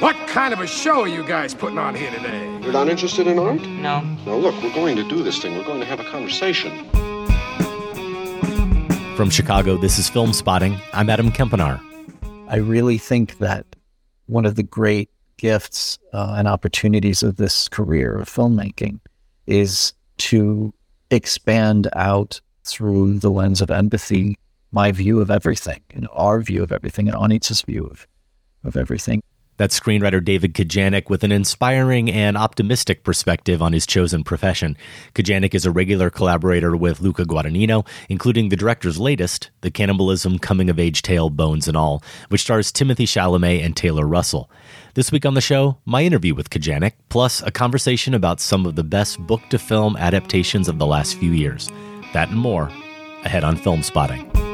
What kind of a show are you guys putting on here today? You're not interested in art? No. Now, look, we're going to do this thing. We're going to have a conversation. From Chicago, this is Film Spotting. I'm Adam Kempenaar. I really think that one of the great gifts uh, and opportunities of this career of filmmaking is to expand out through the lens of empathy my view of everything and our view of everything and Anitsa's view of, of everything. That's screenwriter David Kajganich with an inspiring and optimistic perspective on his chosen profession. Kajganich is a regular collaborator with Luca Guadagnino, including the director's latest, the cannibalism coming of age tale Bones and All, which stars Timothée Chalamet and Taylor Russell. This week on the show, my interview with Kajganich, plus a conversation about some of the best book to film adaptations of the last few years. That and more ahead on Film Spotting.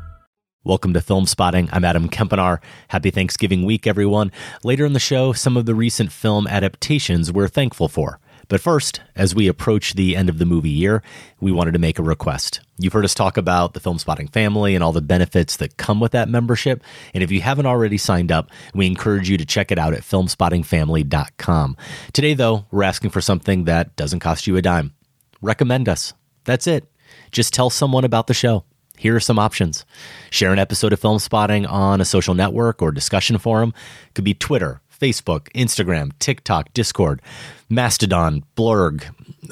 Welcome to Film Spotting. I'm Adam Kempenaar. Happy Thanksgiving week, everyone. Later in the show, some of the recent film adaptations we're thankful for. But first, as we approach the end of the movie year, we wanted to make a request. You've heard us talk about the Film Spotting family and all the benefits that come with that membership. And if you haven't already signed up, we encourage you to check it out at filmspottingfamily.com. Today, though, we're asking for something that doesn't cost you a dime. Recommend us. That's it. Just tell someone about the show. Here are some options. Share an episode of Film Spotting on a social network or discussion forum. It could be Twitter, Facebook, Instagram, TikTok, Discord, Mastodon, Blurg.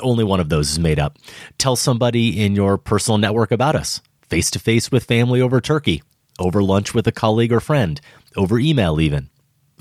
Only one of those is made up. Tell somebody in your personal network about us. Face to face with family over turkey, over lunch with a colleague or friend, over email even.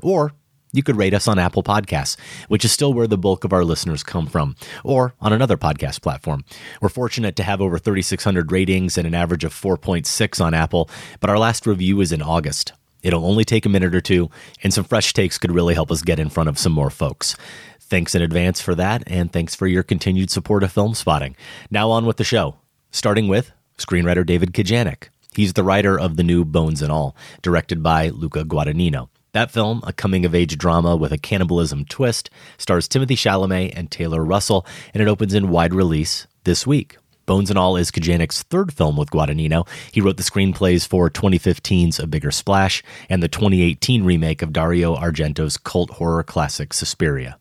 Or you could rate us on Apple Podcasts, which is still where the bulk of our listeners come from, or on another podcast platform. We're fortunate to have over 3,600 ratings and an average of 4.6 on Apple, but our last review is in August. It'll only take a minute or two, and some fresh takes could really help us get in front of some more folks. Thanks in advance for that, and thanks for your continued support of Film Spotting. Now on with the show, starting with screenwriter David Kajganich. He's the writer of the new Bones and All, directed by Luca Guadagnino. That film, a coming of age drama with a cannibalism twist, stars Timothée Chalamet and Taylor Russell, and it opens in wide release this week. Bones and All is Kajganich's third film with Guadagnino. He wrote the screenplays for 2015's A Bigger Splash and the 2018 remake of Dario Argento's cult horror classic Suspiria.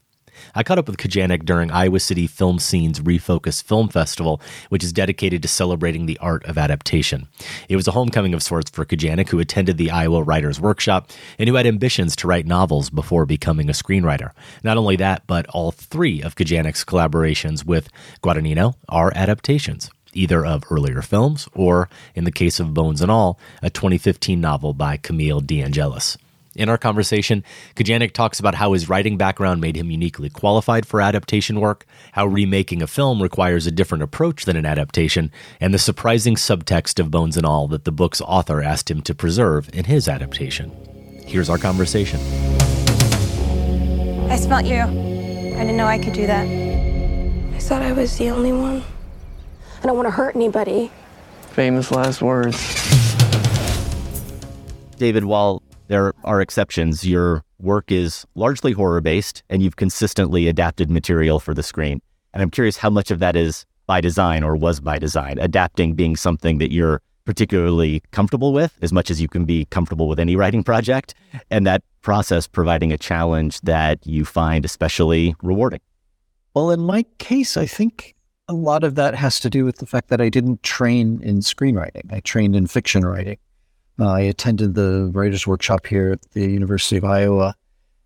I caught up with Kajganich during Iowa City Film Scene's Refocus Film Festival, which is dedicated to celebrating the art of adaptation. It was a homecoming of sorts for Kajganich, who attended the Iowa Writers Workshop and who had ambitions to write novels before becoming a screenwriter. Not only that, but all three of Kajganich's collaborations with Guadagnino are adaptations either of earlier films or, in the case of Bones and All, a 2015 novel by Camille DeAngelis. In our conversation, Kajganich talks about how his writing background made him uniquely qualified for adaptation work, how remaking a film requires a different approach than an adaptation, and the surprising subtext of Bones and All that the book's author asked him to preserve in his adaptation. Here's our conversation. I smelt you. I didn't know I could do that. I thought I was the only one. I don't want to hurt anybody. Famous last words. David, while there are exceptions, your work is largely horror based and you've consistently adapted material for the screen. And I'm curious how much of that is by design or was by design, adapting being something that you're particularly comfortable with as much as you can be comfortable with any writing project, and that process providing a challenge that you find especially rewarding. Well, in my case, I think a lot of that has to do with the fact that I didn't train in screenwriting. I trained in fiction writing. I attended the writers' workshop here at the University of Iowa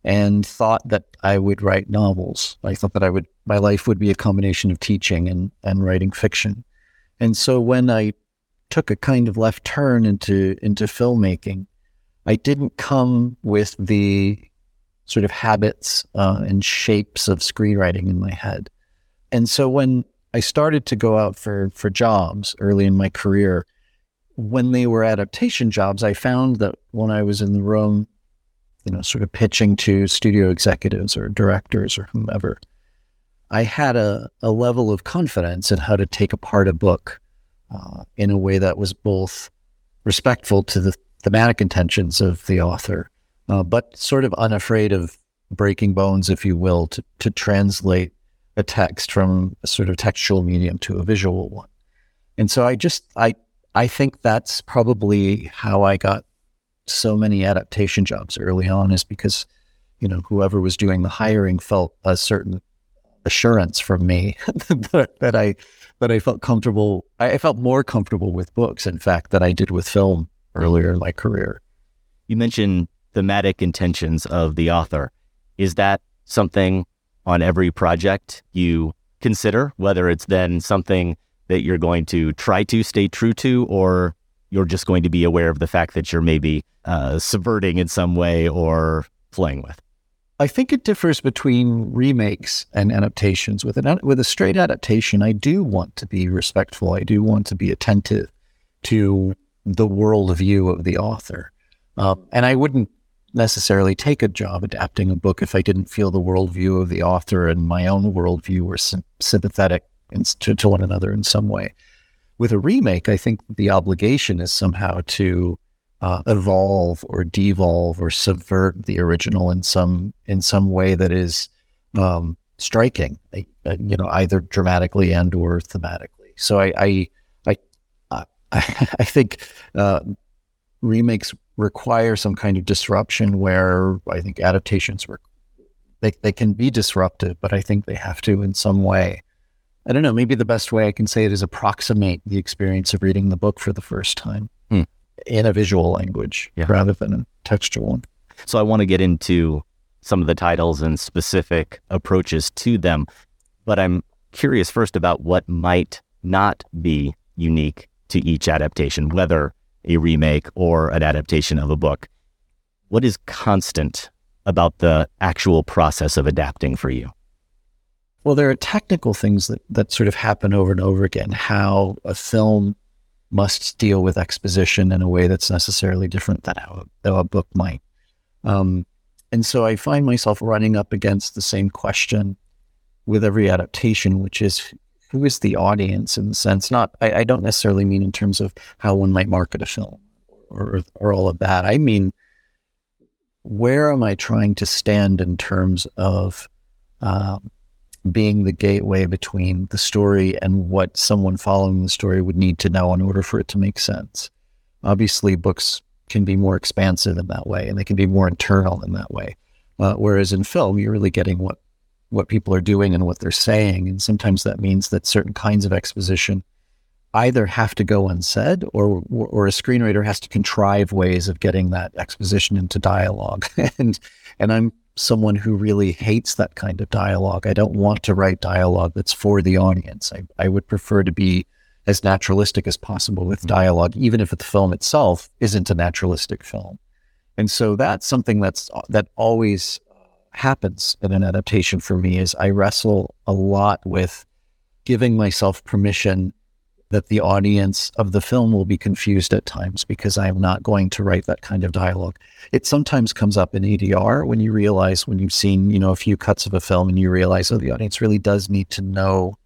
and thought that I would write novels. I thought that I would my life would be a combination of teaching and, and writing fiction. And so when I took a kind of left turn into into filmmaking, I didn't come with the sort of habits uh, and shapes of screenwriting in my head. And so when I started to go out for for jobs early in my career, when they were adaptation jobs, I found that when I was in the room you know, sort of pitching to studio executives or directors or whomever, I had a, a level of confidence in how to take apart a book uh, in a way that was both respectful to the thematic intentions of the author, uh, but sort of unafraid of breaking bones, if you will, to, to translate a text from a sort of textual medium to a visual one. And so I just, I, I think that's probably how I got so many adaptation jobs early on is because, you know, whoever was doing the hiring felt a certain assurance from me that, I that I felt comfortable. I felt more comfortable with books, in fact, than I did with film earlier in my career. You mentioned thematic intentions of the author. Is that something on every project you consider, whether it's then something that you're going to try to stay true to, or you're just going to be aware of the fact that you're maybe uh, subverting in some way or playing with? I think it differs between remakes and adaptations. With an with a straight adaptation, I do want to be respectful. I do want to be attentive to the worldview of the author, um, and I wouldn't necessarily take a job adapting a book if I didn't feel the worldview of the author and my own worldview were sim- sympathetic to, to one another in some way. With a remake, I think the obligation is somehow to uh, evolve or devolve or subvert the original in some in some way that is um, striking, you know, either dramatically and or thematically. So I I I, I, I think uh, remakes require some kind of disruption where I think adaptations were they, they can be disruptive, but I think they have to in some way I don't know, maybe the best way I can say it is approximate the experience of reading the book for the first time hmm. in a visual language yeah. rather than a textual one. So I want to get into some of the titles and specific approaches to them, but I'm curious first about what might not be unique to each adaptation, whether a remake or an adaptation of a book. What is constant about the actual process of adapting for you? Well, there are technical things that, that sort of happen over and over again. How a film must deal with exposition in a way that's necessarily different than how a, how a book might. Um, and so I find myself running up against the same question with every adaptation, which is who is the audience in the sense, not, I, I don't necessarily mean in terms of how one might market a film or, or all of that. I mean, where am I trying to stand in terms of um, being the gateway between the story and what someone following the story would need to know in order for it to make sense. Obviously, books can be more expansive in that way, and they can be more internal in that way. Uh, whereas in film, you're really getting what what people are doing and what they're saying, and sometimes that means that certain kinds of exposition either have to go unsaid, or or a screenwriter has to contrive ways of getting that exposition into dialogue. and and I'm someone who really hates that kind of dialogue. I don't want to write dialogue that's for the audience. I, I would prefer to be as naturalistic as possible with dialogue, even if the film itself isn't a naturalistic film. And so that's something that's that always uh, happens in an adaptation for me is I wrestle a lot with giving myself permission that the audience of the film will be confused at times because I am not going to write that kind of dialogue. It sometimes comes up in ADR when you realize when you've seen, you know, a few cuts of a film and you realize, oh, the audience really does need to know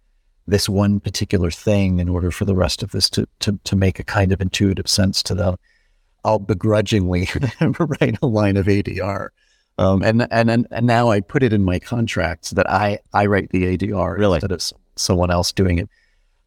this one particular thing in order for the rest of this to to to make a kind of intuitive sense to them, I'll begrudgingly write a line of ADR. Um, and, and and now I put it in my contracts that I I write the ADR really? instead of someone else doing it.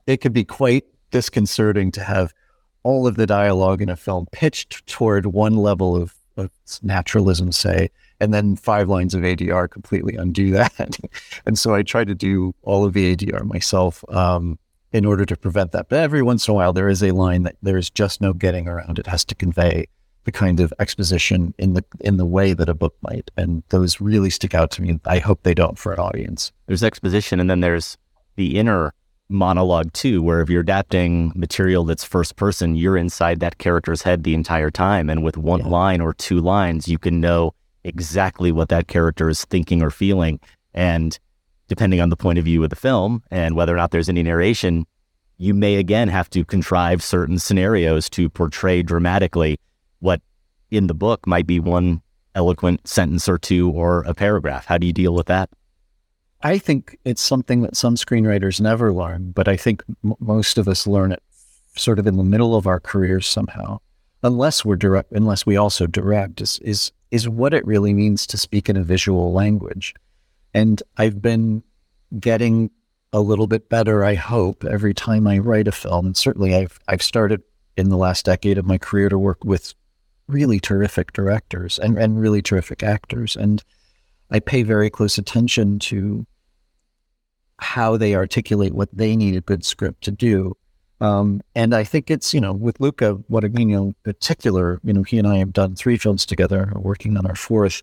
It could be quite disconcerting to have all of the dialogue in a film pitched toward one level of, of naturalism, say, and then five lines of ADR completely undo that. and so I try to do all of the ADR myself um, in order to prevent that. But every once in a while, there is a line that there is just no getting around. It has to convey the kind of exposition in the in the way that a book might, and those really stick out to me. I hope they don't for an audience. There's exposition, and then there's the inner monologue too, where if you're adapting material that's first person, you're inside that character's head the entire time, and with one yeah. line or two lines, you can know exactly what that character is thinking or feeling, and depending on the point of view of the film and whether or not there's any narration, you may again have to contrive certain scenarios to portray dramatically what in the book might be one eloquent sentence or two or a paragraph. How do you deal with that? I think it's something that some screenwriters never learn, but I think m- most of us learn it sort of in the middle of our careers somehow, unless we're direct, unless we also direct, is, is, is what it really means to speak in a visual language. And I've been getting a little bit better, I hope, every time I write a film. And certainly I've, I've started in the last decade of my career to work with really terrific directors and, and really terrific actors. And I pay very close attention to how they articulate what they need a good script to do. Um, and I think it's, you know, with Luca, what I mean, you know, particular, you know, he and I have done three films together, working on our fourth.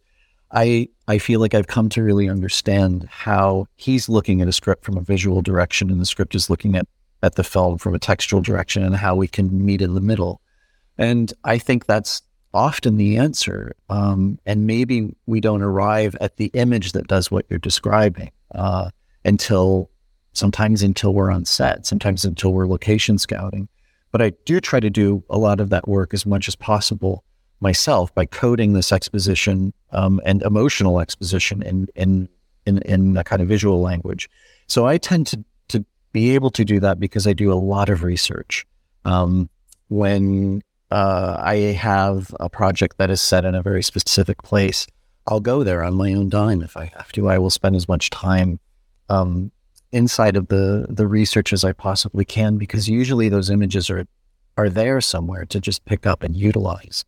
I I feel like I've come to really understand how he's looking at a script from a visual direction and the script is looking at at the film from a textual direction and how we can meet in the middle. And I think that's often the answer. Um, and maybe we don't arrive at the image that does what you're describing uh, until sometimes until we're on set, sometimes until we're location scouting. But I do try to do a lot of that work as much as possible myself by coding this exposition um, and emotional exposition in, in in in a kind of visual language. So I tend to to be able to do that because I do a lot of research. Um, when uh, I have a project that is set in a very specific place, I'll go there on my own dime if I have to. I will spend as much time um, inside of the the research as I possibly can because usually those images are are there somewhere to just pick up and utilize.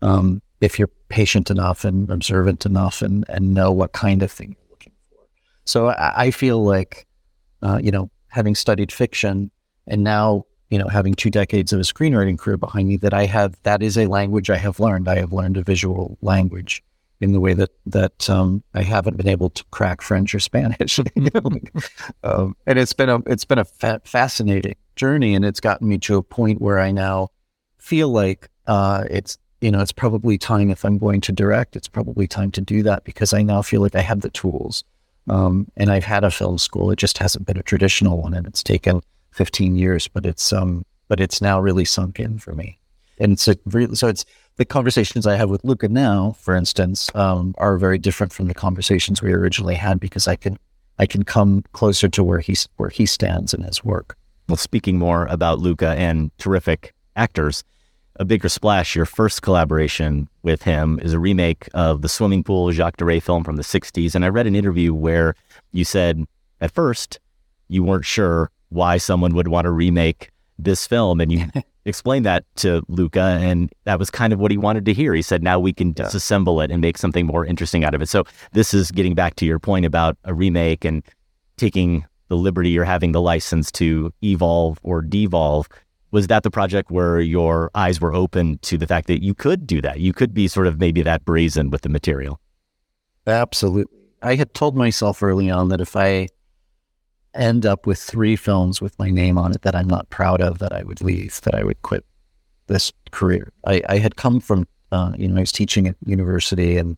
Um, if you're patient enough and observant enough and and know what kind of thing you're looking for. So I, I feel like, uh, you know, having studied fiction and now you know, having two decades of a screenwriting career behind me, that I have that is a language I have learned. I have learned a visual language in the way that that um, I haven't been able to crack French or Spanish. um, and it's been a it's been a fa- fascinating journey, and it's gotten me to a point where I now feel like uh, it's you know it's probably time if I'm going to direct, it's probably time to do that because I now feel like I have the tools. Um, and I've had a film school; it just hasn't been a traditional one, and it's taken 15 years, but it's um, but it's now really sunk in for me. And it's a really, so it's the conversations I have with Luca now, for instance, um, are very different from the conversations we originally had because I can I can come closer to where he's where he stands in his work. Well, speaking more about Luca and terrific actors, a bigger splash. Your first collaboration with him is a remake of the swimming pool Jacques Deray film from the '60s, and I read an interview where you said at first you weren't sure why someone would want to remake this film. And you explained that to Luca, and that was kind of what he wanted to hear. He said, now we can disassemble it and make something more interesting out of it. So this is getting back to your point about a remake and taking the liberty or having the license to evolve or devolve. Was that the project where your eyes were open to the fact that you could do that? You could be sort of maybe that brazen with the material. Absolutely. I had told myself early on that if I end up with three films with my name on it that I'm not proud of, that I would leave, that I would quit this career. I, I had come from, uh, you know, I was teaching at university and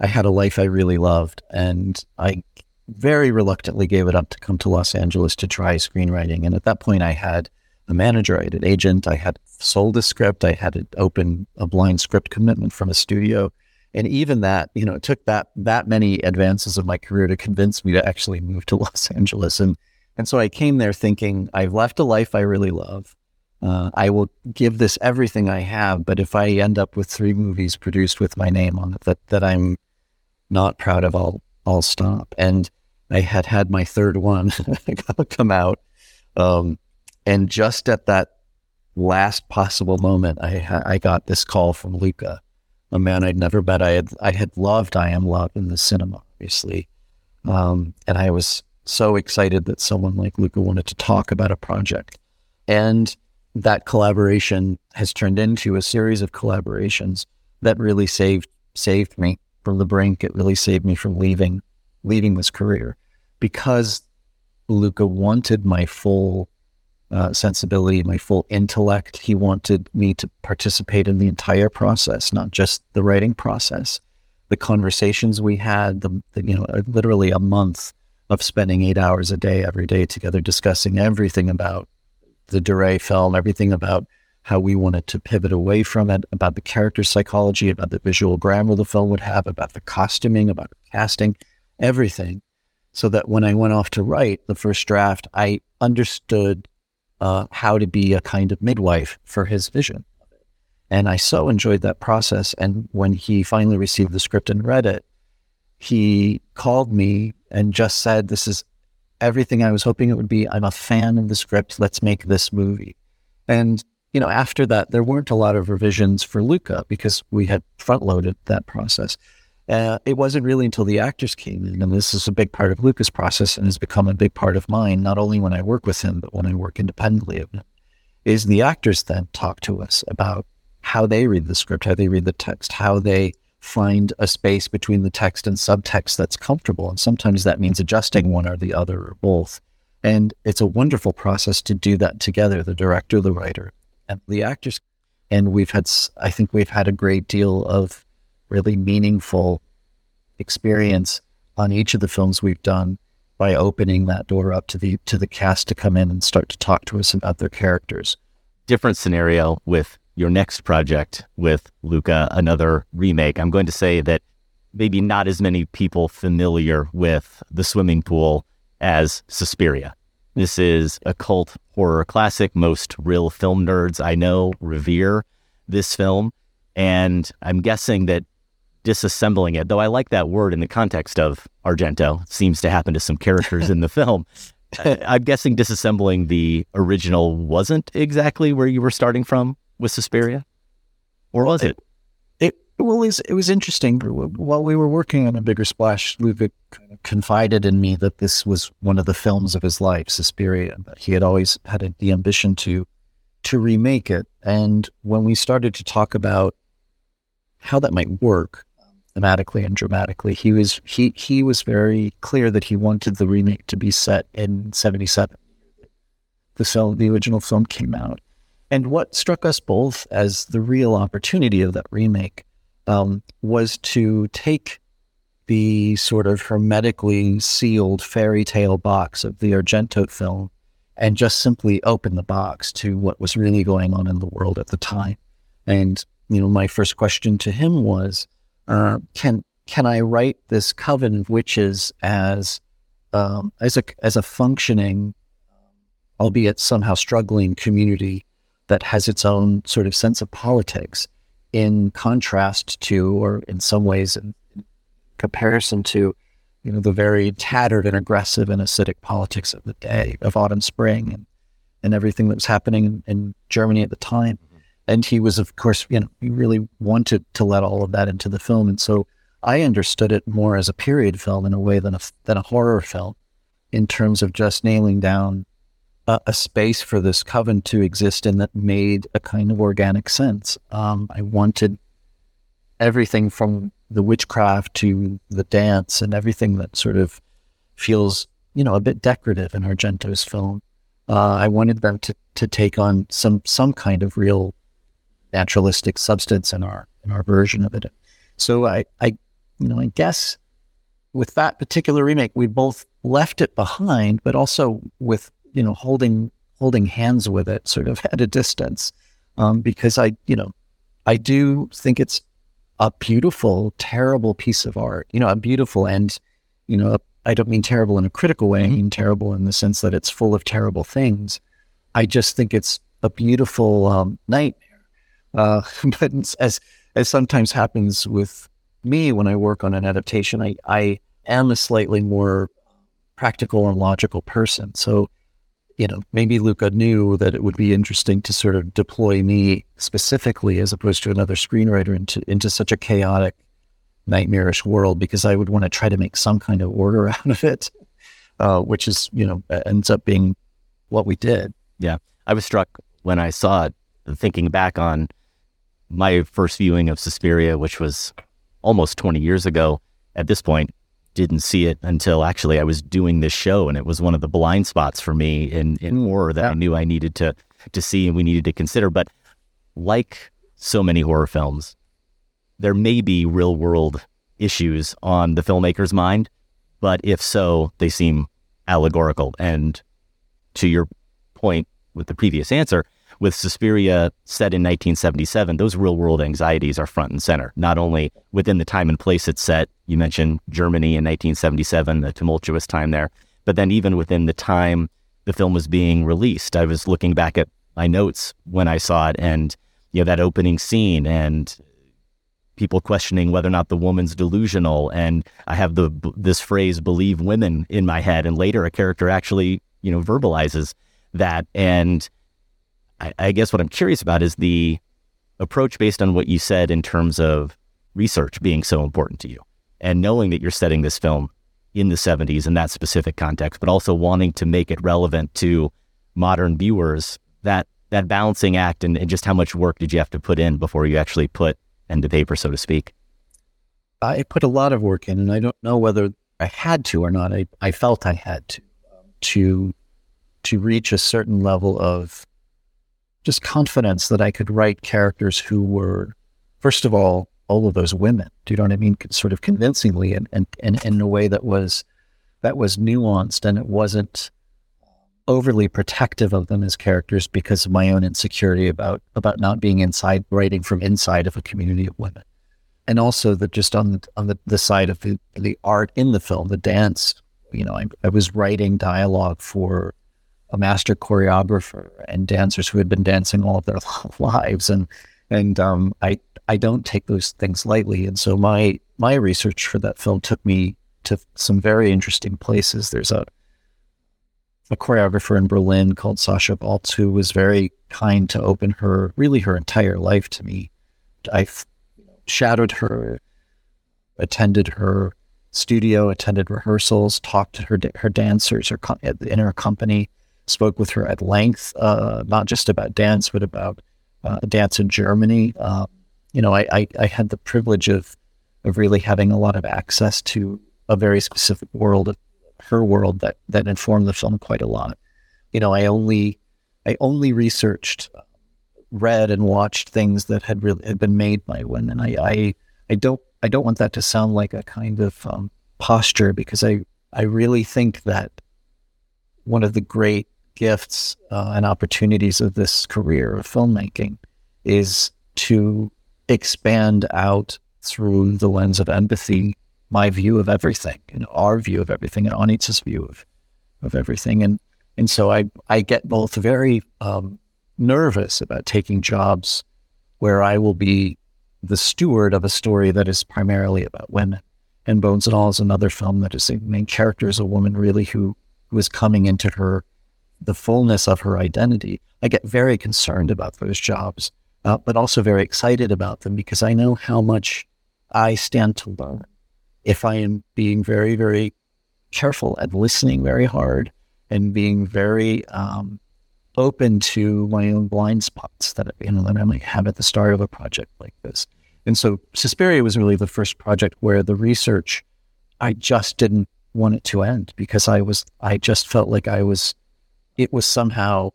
I had a life I really loved. And I very reluctantly gave it up to come to Los Angeles to try screenwriting. And at that point, I had a manager, I had an agent, I had sold a script, I had open a blind script commitment from a studio and even that, you know, it took that that many advances of my career to convince me to actually move to Los Angeles. And And so I came there thinking, I've left a life I really love. Uh, I will give this everything I have, but if I end up with three movies produced with my name on it that, that I'm not proud of, I'll, I'll stop. And I had had my third one come out. Um, and just at that last possible moment, I, I got this call from Luca, a man I'd never met. I had, I had loved I Am Love in the cinema, obviously. Um, and I was so excited that someone like Luca wanted to talk about a project. And that collaboration has turned into a series of collaborations that really saved saved me from the brink. It really saved me from leaving leaving this career because Luca wanted my full uh, sensibility, my full intellect. He wanted me to participate in the entire process, not just the writing process. The conversations we had, the, the you know, literally a month of spending eight hours a day every day together discussing everything about the Deray film, everything about how we wanted to pivot away from it, about the character psychology, about the visual grammar the film would have, about the costuming, about casting, everything. So that when I went off to write the first draft, I understood uh, how to be a kind of midwife for his vision. And I so enjoyed that process. And when he finally received the script and read it, he called me and just said, This is everything I was hoping it would be. I'm a fan of the script. Let's make this movie. And, you know, after that, there weren't a lot of revisions for Luca because we had front loaded that process. Uh, it wasn't really until the actors came in, and this is a big part of Luca's process and has become a big part of mine, not only when I work with him, but when I work independently of him, is the actors then talk to us about how they read the script, how they read the text, how they find a space between the text and subtext that's comfortable. And sometimes that means adjusting one or the other or both. And it's a wonderful process to do that together, the director, the writer, and the actors. And we've had, I think we've had a great deal of really meaningful experience on each of the films we've done by opening that door up to the to the cast to come in and start to talk to us about their characters. Different scenario with your next project with Luca, another remake. I'm going to say that maybe not as many people familiar with the swimming pool as Suspiria. This is a cult horror classic. Most real film nerds I know revere this film. And I'm guessing that disassembling it, though I like that word in the context of Argento, seems to happen to some characters in the film. I'm guessing disassembling the original wasn't exactly where you were starting from with Suspiria, or was it? It, it well, it was, it was interesting. While we were working on a bigger splash, Luca kind of confided in me that this was one of the films of his life, Suspiria. But he had always had a, the ambition to to remake it. And when we started to talk about how that might work thematically and dramatically, he was he he was very clear that he wanted the remake to be set in '77. The film, the original film came out, and what struck us both as the real opportunity of that remake um, was to take the sort of hermetically sealed fairy tale box of the Argento film and just simply open the box to what was really going on in the world at the time. And, you know, my first question to him was, uh, can, can I write this coven of witches as, um, as a, as a functioning, albeit somehow struggling community that has its own sort of sense of politics in contrast to, or in some ways in comparison to, you know, the very tattered and aggressive and acidic politics of the day of autumn, spring, and, and everything that was happening in, in Germany at the time. And he was, of course, you know, he really wanted to let all of that into the film. And so I understood it more as a period film in a way than a, than a horror film in terms of just nailing down a, a, space for this coven to exist in that made a kind of organic sense. Um, I wanted everything from the witchcraft to the dance and everything that sort of feels, you know, a bit decorative in Argento's film. Uh, I wanted them to to take on some some kind of real naturalistic substance in our in our version of it. So I I you know I guess with that particular remake we both left it behind, but also with you know, holding holding hands with it, sort of at a distance, um, because I, you know, I do think it's a beautiful, terrible piece of art. You know, a beautiful and, you know, I don't mean terrible in a critical way. I mean terrible in the sense that it's full of terrible things. I just think it's a beautiful um, nightmare. Uh, but as as sometimes happens with me when I work on an adaptation, I, I am a slightly more practical and logical person. So, you know, maybe Luca knew that it would be interesting to sort of deploy me specifically as opposed to another screenwriter into into such a chaotic, nightmarish world because I would want to try to make some kind of order out of it, uh, which is you know ends up being what we did. Yeah, I was struck when I saw it, thinking back on my first viewing of Suspiria, which was almost 20 years ago at this point, didn't see it until actually I was doing this show, and it was one of the blind spots for me in in Mm, horror that I knew I needed to to see and we needed to consider. But like so many horror films, there may be real world issues on the filmmaker's mind, but if so, they seem allegorical. And to your point with the previous answer, with Suspiria set in 1977, those real world anxieties are front and center, not only within the time and place it's set. You mentioned Germany in 1977, the tumultuous time there, but then even within the time the film was being released. I was looking back at my notes when I saw it and, you know, that opening scene and people questioning whether or not the woman's delusional. And I have the this phrase "believe women" in my head, and later a character actually, you know, verbalizes that. And I, I guess what I'm curious about is the approach based on what you said in terms of research being so important to you, and knowing that you're setting this film in the 70s in that specific context, but also wanting to make it relevant to modern viewers. That that balancing act, and, and just how much work did you have to put in before you actually put pen to paper, so to speak? I put a lot of work in, and I don't know whether I had to or not. I, I felt I had to um, to to reach a certain level of just confidence that I could write characters who were, first of all, all of those women. Do you know what I mean? Sort of convincingly, and and, and in a way that was that was nuanced, and it wasn't overly protective of them as characters because of my own insecurity about about not being inside writing from inside of a community of women and also that just on the on the, the side of the, the art in the film, the dance. You know, I, I was writing dialogue for a master choreographer and dancers who had been dancing all of their lives, and and um, I I don't take those things lightly. And so my my research for that film took me to some very interesting places. There's a a choreographer in Berlin called Sasha Waltz who was very kind to open her really her entire life to me. I shadowed her, attended her studio, attended rehearsals, talked to her her dancers her in her company, spoke with her at length, uh, not just about dance, but about uh, dance in Germany. Uh, you know, I, I, I had the privilege of of really having a lot of access to a very specific world, her world that that informed the film quite a lot. You know, I only I only researched read and watched things that had really had been made by women. I, I, I don't I don't want that to sound like a kind of um, posture because I I really think that one of the great gifts uh, and opportunities of this career of filmmaking is to expand out through the lens of empathy my view of everything and our view of everything and Anitz's view of of everything and and so I I get both very um, nervous about taking jobs where I will be the steward of a story that is primarily about women. And Bones and All is another film that is the main character is a woman really who who is coming into her the fullness of her identity. I get very concerned about those jobs, uh, but also very excited about them because I know how much I stand to learn if I am being very, very careful and listening very hard and being very um, open to my own blind spots that you know that I might have at the start of a project like this. And so Suspiria was really the first project where the research I just didn't want it to end because I was I just felt like I was it was somehow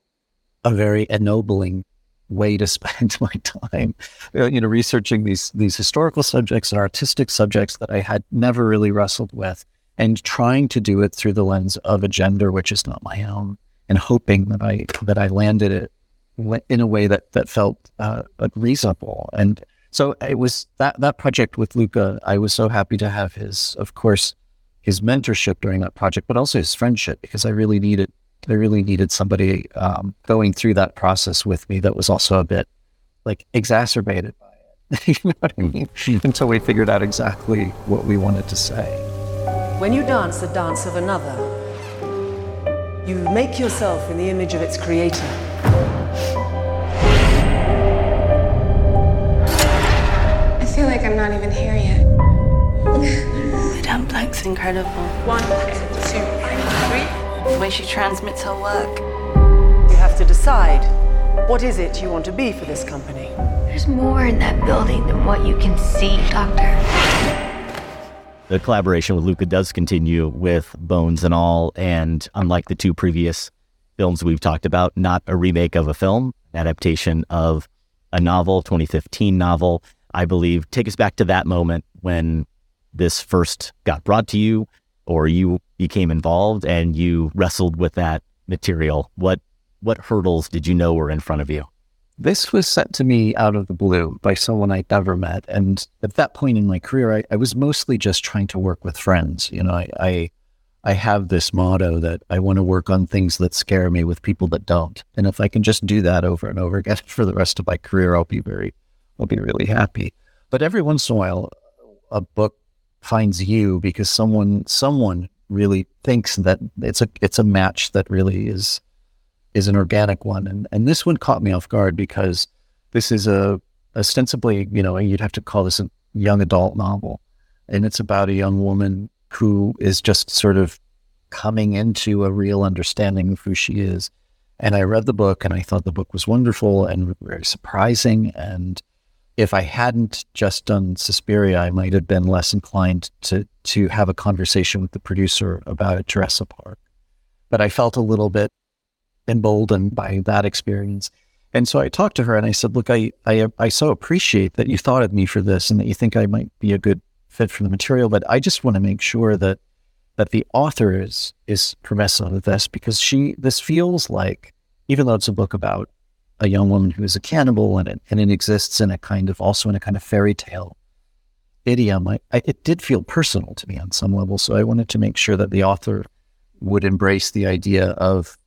a very ennobling way to spend my time Uh, you know researching these these historical subjects and artistic subjects that I had never really wrestled with and trying to do it through the lens of a gender which is not my own and hoping that I that I landed it in a way that that felt uh, reasonable. And so it was that that project with Luca. I was so happy to have his, of course, his mentorship during that project, but also his friendship because I really needed I really needed somebody um, going through that process with me that was also a bit like exacerbated by it. you know what I mean? Until we figured out exactly what we wanted to say. When you dance the dance of another, you make yourself in the image of its creator. I feel like I'm not even here yet. The Madame Blanc's incredible. One, two, three. The way she transmits her work. You have to decide what is it you want to be for this company. There's more in that building than what you can see, Doctor. The collaboration with Luca does continue with Bones and All, and unlike the two previous films we've talked about, not a remake of a film, adaptation of a novel, 2015 novel. I believe take us back to that moment when this first got brought to you, or you became involved and you wrestled with that material. What what hurdles did you know were in front of you? This was sent to me out of the blue by someone I'd never met. And at that point in my career, I, I was mostly just trying to work with friends. You know, I, I, I have this motto that I want to work on things that scare me with people that don't. And if I can just do that over and over again for the rest of my career, I'll be very, I'll be really happy. But every once in a while, a book finds you because someone, someone really thinks that it's a, it's a match that really is, is an organic one. And, and this one caught me off guard because this is a ostensibly, you know, you'd have to call this a young adult novel. And it's about a young woman who is just sort of coming into a real understanding of who she is. And I read the book and I thought the book was wonderful and very surprising. And if I hadn't just done Suspiria, I might have been less inclined to to have a conversation with the producer about Jurassic Park. But I felt a little bit emboldened by that experience. And so I talked to her and I said, look, I, I, I so appreciate that you thought of me for this and that you think I might be a good fit for the material, but I just want to make sure that, that the author is, is permissive of this because she, this feels like, even though it's a book about a young woman who is a cannibal and it, and it exists in a kind of, also in a kind of fairy tale idiom, I, I, it did feel personal to me on some level. So I wanted to make sure that the author would embrace the idea of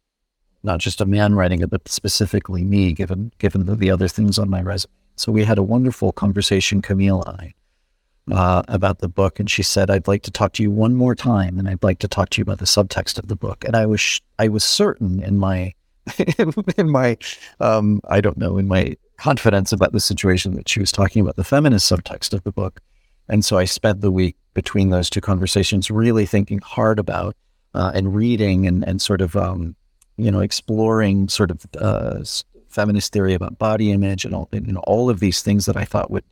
not just a man writing it, but specifically me, given given the, the other things on my resume. So we had a wonderful conversation, Camille and I, uh, about the book, and she said, "I'd like to talk to you one more time, and I'd like to talk to you about the subtext of the book." And I was I was certain in my in my um, I don't know in my confidence about the situation that she was talking about the feminist subtext of the book, and so I spent the week between those two conversations really thinking hard about uh, and reading and and sort of um, you know, exploring sort of uh, feminist theory about body image and all, know, all of these things that I thought would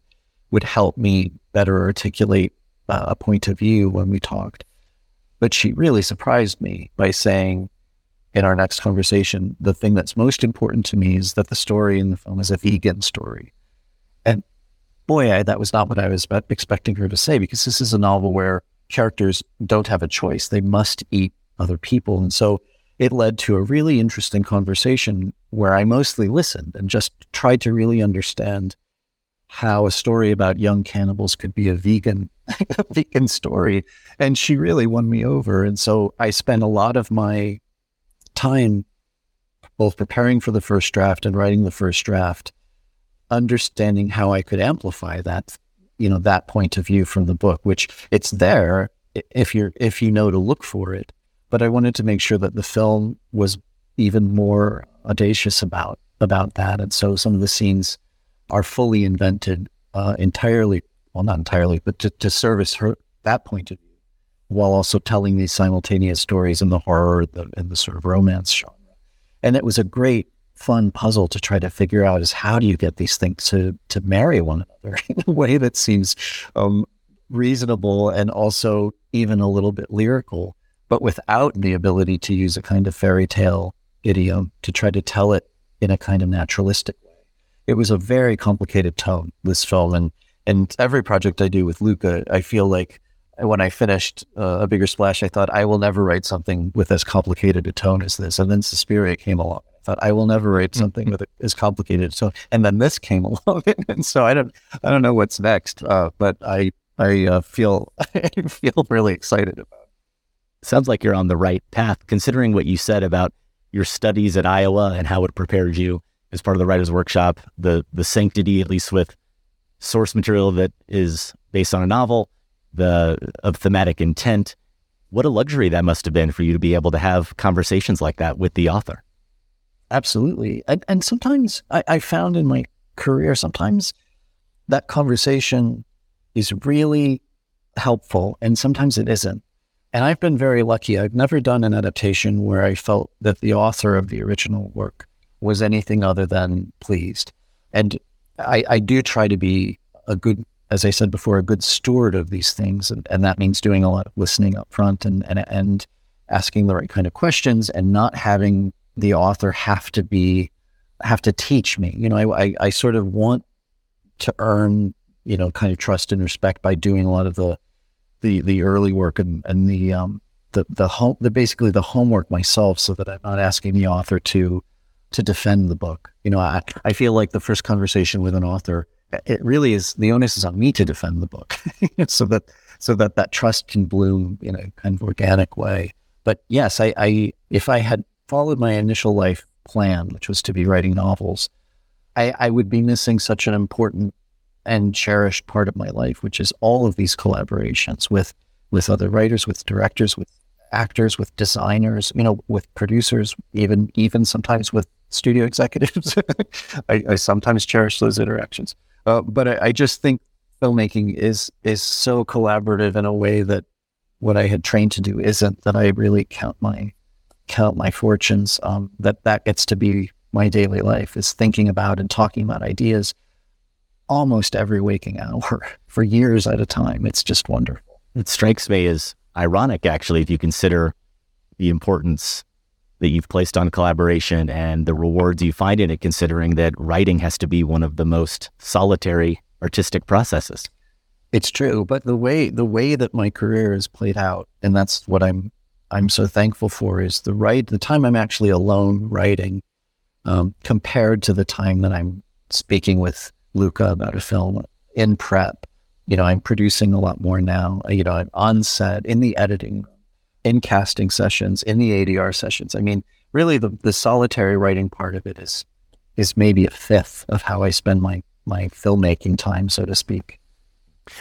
would help me better articulate uh, a point of view when we talked. But she really surprised me by saying in our next conversation, the thing that's most important to me is that the story in the film is a vegan story. And boy, I, that was not what I was expecting her to say because this is a novel where characters don't have a choice. They must eat other people. And so it led to a really interesting conversation where I mostly listened and just tried to really understand how a story about young cannibals could be a vegan a vegan story and she really won me over and so I spent a lot of my time both preparing for the first draft and writing the first draft understanding how I could amplify that you know that point of view from the book which it's there if you're if you know to look for it but I wanted to make sure that the film was even more audacious about about that. And so some of the scenes are fully invented uh, entirely, well, not entirely, but to, to service her that point of view, while also telling these simultaneous stories in the horror the, and the sort of romance genre. And it was a great, fun puzzle to try to figure out is how do you get these things to to marry one another in a way that seems um, reasonable and also even a little bit lyrical but without the ability to use a kind of fairy tale idiom to try to tell it in a kind of naturalistic way. It was a very complicated tone, this film. And, and every project I do with Luca, I feel like when I finished uh, A Bigger Splash, I thought, I will never write something with as complicated a tone as this. And then Suspiria came along. I thought, I will never write mm-hmm. something with as complicated a tone. And then this came along. and so I don't, I don't know what's next, uh, but I, I uh, feel, I feel really excited about sounds like you're on the right path, considering what you said about your studies at Iowa and how it prepared you as part of the writer's workshop, the the sanctity, at least with source material that is based on a novel, the of thematic intent. What a luxury that must have been for you to be able to have conversations like that with the author. Absolutely. And, and sometimes I, I found in my career, sometimes that conversation is really helpful and sometimes it isn't. And I've been very lucky. I've never done an adaptation where I felt that the author of the original work was anything other than pleased. And I, I do try to be a good, as I said before, a good steward of these things. And, and that means doing a lot of listening up front and, and, and asking the right kind of questions and not having the author have to be, have to teach me. You know, I, I, I sort of want to earn, you know, kind of trust and respect by doing a lot of the, the, the early work and, and the, um, the, the home, the basically the homework myself so that I'm not asking the author to, to defend the book. You know, I, I feel like the first conversation with an author, it really is the onus is on me to defend the book, so that so that that trust can bloom in a kind of organic way. But yes, I, I if I had followed my initial life plan, which was to be writing novels, I, I would be missing such an important and cherished part of my life, which is all of these collaborations with with other writers, with directors, with actors, with designers, you know, with producers, even even sometimes with studio executives. I, I, sometimes cherish those interactions, uh, but I, I, just think filmmaking is is so collaborative in a way that what I had trained to do isn't. That I really count my count my fortunes. Um, that that gets to be my daily life is thinking about and talking about ideas almost every waking hour for years at a time. It's just wonderful. It strikes me as ironic, actually, if you consider the importance that you've placed on collaboration and the rewards you find in it, considering that writing has to be one of the most solitary artistic processes. It's true, but the way the way that my career has played out, and that's what I'm I'm so thankful for, is the right the time I'm actually alone writing, um, compared to the time that I'm speaking with Luca about a film in prep. You know, I'm producing a lot more now. You know, I'm on set in the editing in casting sessions, in the ADR sessions. I mean, really the, the solitary writing part of it is is maybe a fifth of how I spend my my filmmaking time, so to speak.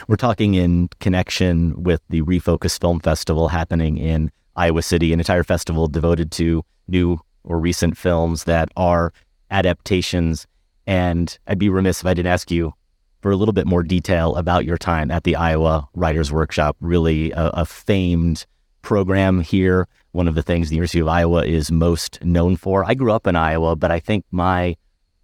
We're talking in connection with the Refocus Film Festival happening in Iowa City, an entire festival devoted to new or recent films that are adaptations. And I'd be remiss if I didn't ask you for a little bit more detail about your time at the Iowa Writers Workshop, really a, a famed program here. One of the things the University of Iowa is most known for. I grew up in Iowa, but I think my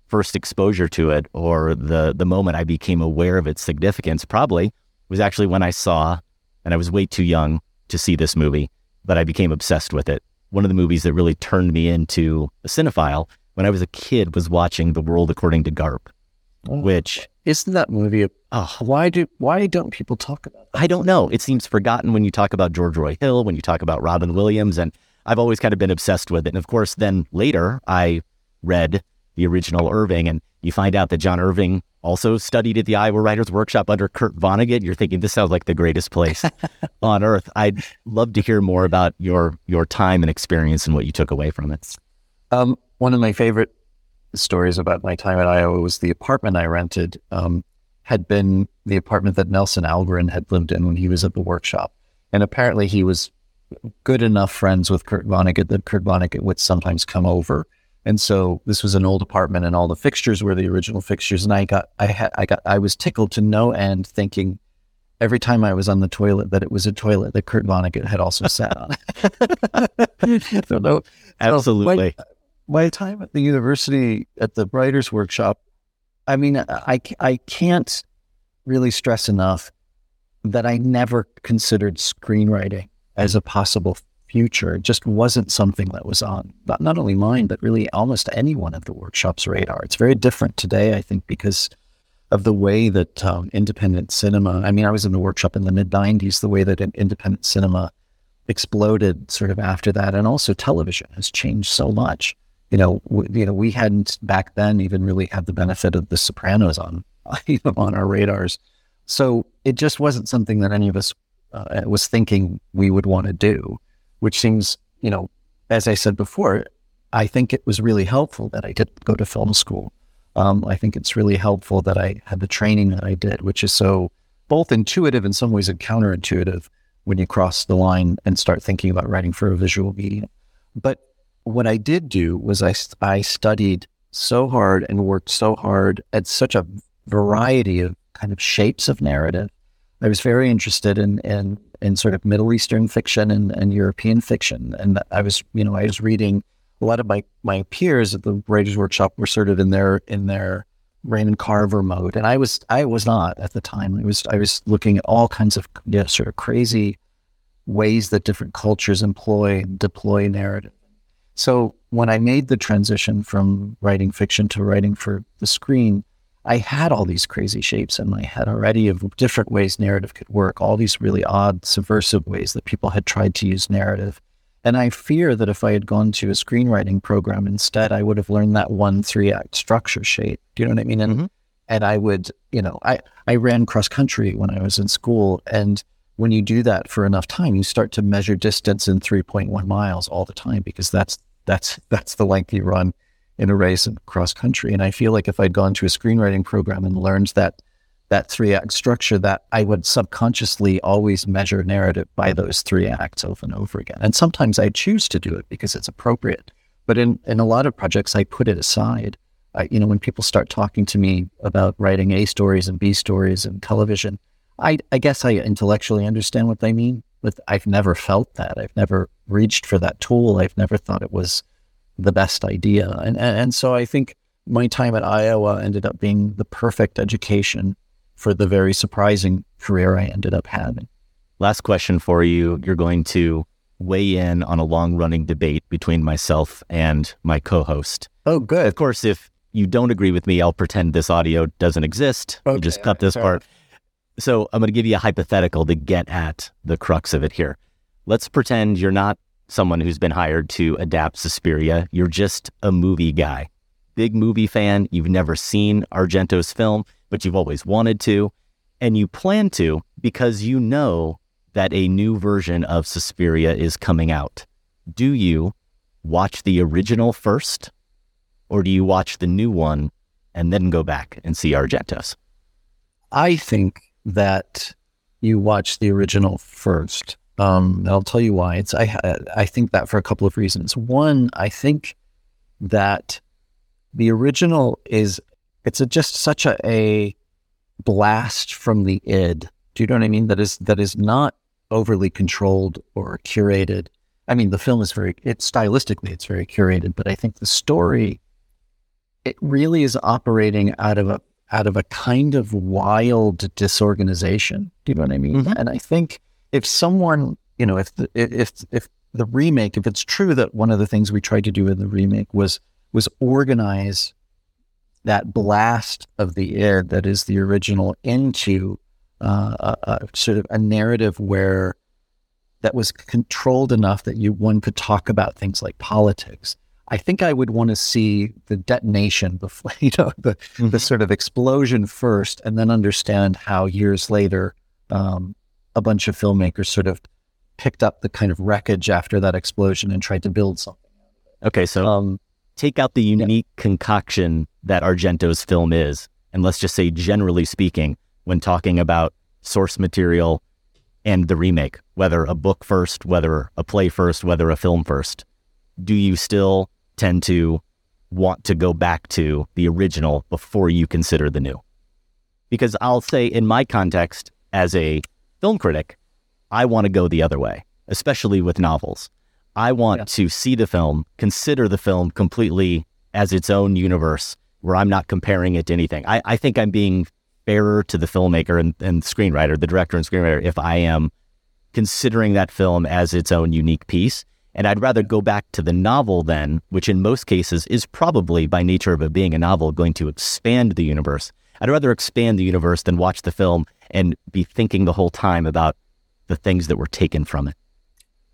first exposure to it or the the moment I became aware of its significance probably was actually when I saw, and I was way too young to see this movie, but I became obsessed with it. One of the movies that really turned me into a cinephile when I was a kid was watching The World According to Garp, oh, which isn't that movie Oh, why do why don't people talk about? That? I don't know. It seems forgotten when you talk about George Roy Hill, when you talk about Robin Williams, and I've always kind of been obsessed with it. And of course, then later I read the original Irving, and you find out that John Irving also studied at the Iowa Writers Workshop under Kurt Vonnegut. You're thinking this sounds like the greatest place on earth. I'd love to hear more about your your time and experience and what you took away from it. Um, one of my favorite stories about my time at Iowa was the apartment I rented. Um, had been the apartment that Nelson Algren had lived in when he was at the workshop. And apparently he was good enough friends with Kurt Vonnegut that Kurt Vonnegut would sometimes come over. And so this was an old apartment and all the fixtures were the original fixtures. And I got, I had, I got, I was tickled to no end thinking every time I was on the toilet that it was a toilet that Kurt Vonnegut had also sat on. so no, absolutely. So my, my time at the university at the writers workshop, I mean, I, I can't really stress enough that I never considered screenwriting as a possible future. It just wasn't something that was on not, not only mine, but really almost anyone at the workshop's radar. It's very different today, I think, because of the way that um, independent cinema, I mean, I was in the workshop in the mid 90s, the way that independent cinema exploded sort of after that. And also television has changed so much you know, w- you know, we hadn't back then even really had the benefit of The Sopranos on, on our radars. So it just wasn't something that any of us uh, was thinking we would want to do. which seems, you know, as I said before, I think it was really helpful that I did go to film school. Um, I think it's really helpful that I had the training that I did, which is so both intuitive in some ways and counterintuitive when you cross the line and start thinking about writing for a visual medium. But what I did do was I, I studied so hard and worked so hard at such a variety of kind of shapes of narrative. I was very interested in, in, in sort of Middle Eastern fiction and, and European fiction. And I was, you know, I was reading a lot of my, my peers at the Writers Workshop were sort of in their, in their Raymond Carver mode. And I was, I was not at the time. I was, I was looking at all kinds of you know, sort of crazy ways that different cultures employ, deploy narrative. So when I made the transition from writing fiction to writing for the screen, I had all these crazy shapes in my head already of different ways narrative could work, all these really odd, subversive ways that people had tried to use narrative. And I fear that if I had gone to a screenwriting program instead, I would have learned that one three act structure shape. Do you know what I mean? And mm-hmm. and I would, you know, I, I ran cross country when I was in school. And when you do that for enough time, you start to measure distance in 3.1 miles all the time because that's that's that's the length you run in a race and cross country. And I feel like if I'd gone to a screenwriting program and learned that that three act structure, that I would subconsciously always measure narrative by those three acts over and over again. And sometimes I choose to do it because it's appropriate. But in, in a lot of projects, I put it aside. I, you know, when people start talking to me about writing A stories and B stories and television, I, I guess I intellectually understand what they mean, but I've never felt that. I've never reached for that tool. I've never thought it was the best idea. And, and, and so I think my time at Iowa ended up being the perfect education for the very surprising career I ended up having. Last question for you. You're going to weigh in on a long running debate between myself and my co host. Oh, good. Of course, if you don't agree with me, I'll pretend this audio doesn't exist. Okay, you just cut this part. So I'm going to give you a hypothetical to get at the crux of it here. Let's pretend you're not someone who's been hired to adapt Suspiria. You're just a movie guy. Big movie fan. You've never seen Argento's film, but you've always wanted to. And you plan to because you know that a new version of Suspiria is coming out. Do you watch the original first? Or do you watch the new one and then go back and see Argento's? I think that you watch the original first. Um, I'll tell you why. It's I I think that for a couple of reasons. One, I think that the original is it's a, just such a, a blast from the id. Do you know what I mean? That is that is not overly controlled or curated. I mean, the film is very it's stylistically it's very curated, but I think the story it really is operating out of a out of a kind of wild disorganization. Do you know what I mean? Mm-hmm. And I think if someone, you know, if the, if if the remake, if it's true that one of the things we tried to do in the remake was was organize that blast of the air that is the original into uh, a, a sort of a narrative where that was controlled enough that you one could talk about things like politics. I think I would want to see the detonation before, you know, the mm-hmm. the sort of explosion first, and then understand how years later um, a bunch of filmmakers sort of picked up the kind of wreckage after that explosion and tried to build something. Okay, so um, take out the unique yeah. concoction that Argento's film is, and let's just say, generally speaking, when talking about source material and the remake, whether a book first, whether a play first, whether a film first, do you still tend to want to go back to the original before you consider the new? Because I'll say, in my context, as a film critic, I want to go the other way, especially with novels. I want yeah. to see the film, consider the film completely as its own universe where I'm not comparing it to anything. I, I think I'm being fairer to the filmmaker and, and screenwriter, the director and screenwriter, if I am considering that film as its own unique piece. And I'd rather go back to the novel then, which in most cases is probably by nature of it being a novel going to expand the universe. I'd rather expand the universe than watch the film and be thinking the whole time about the things that were taken from it.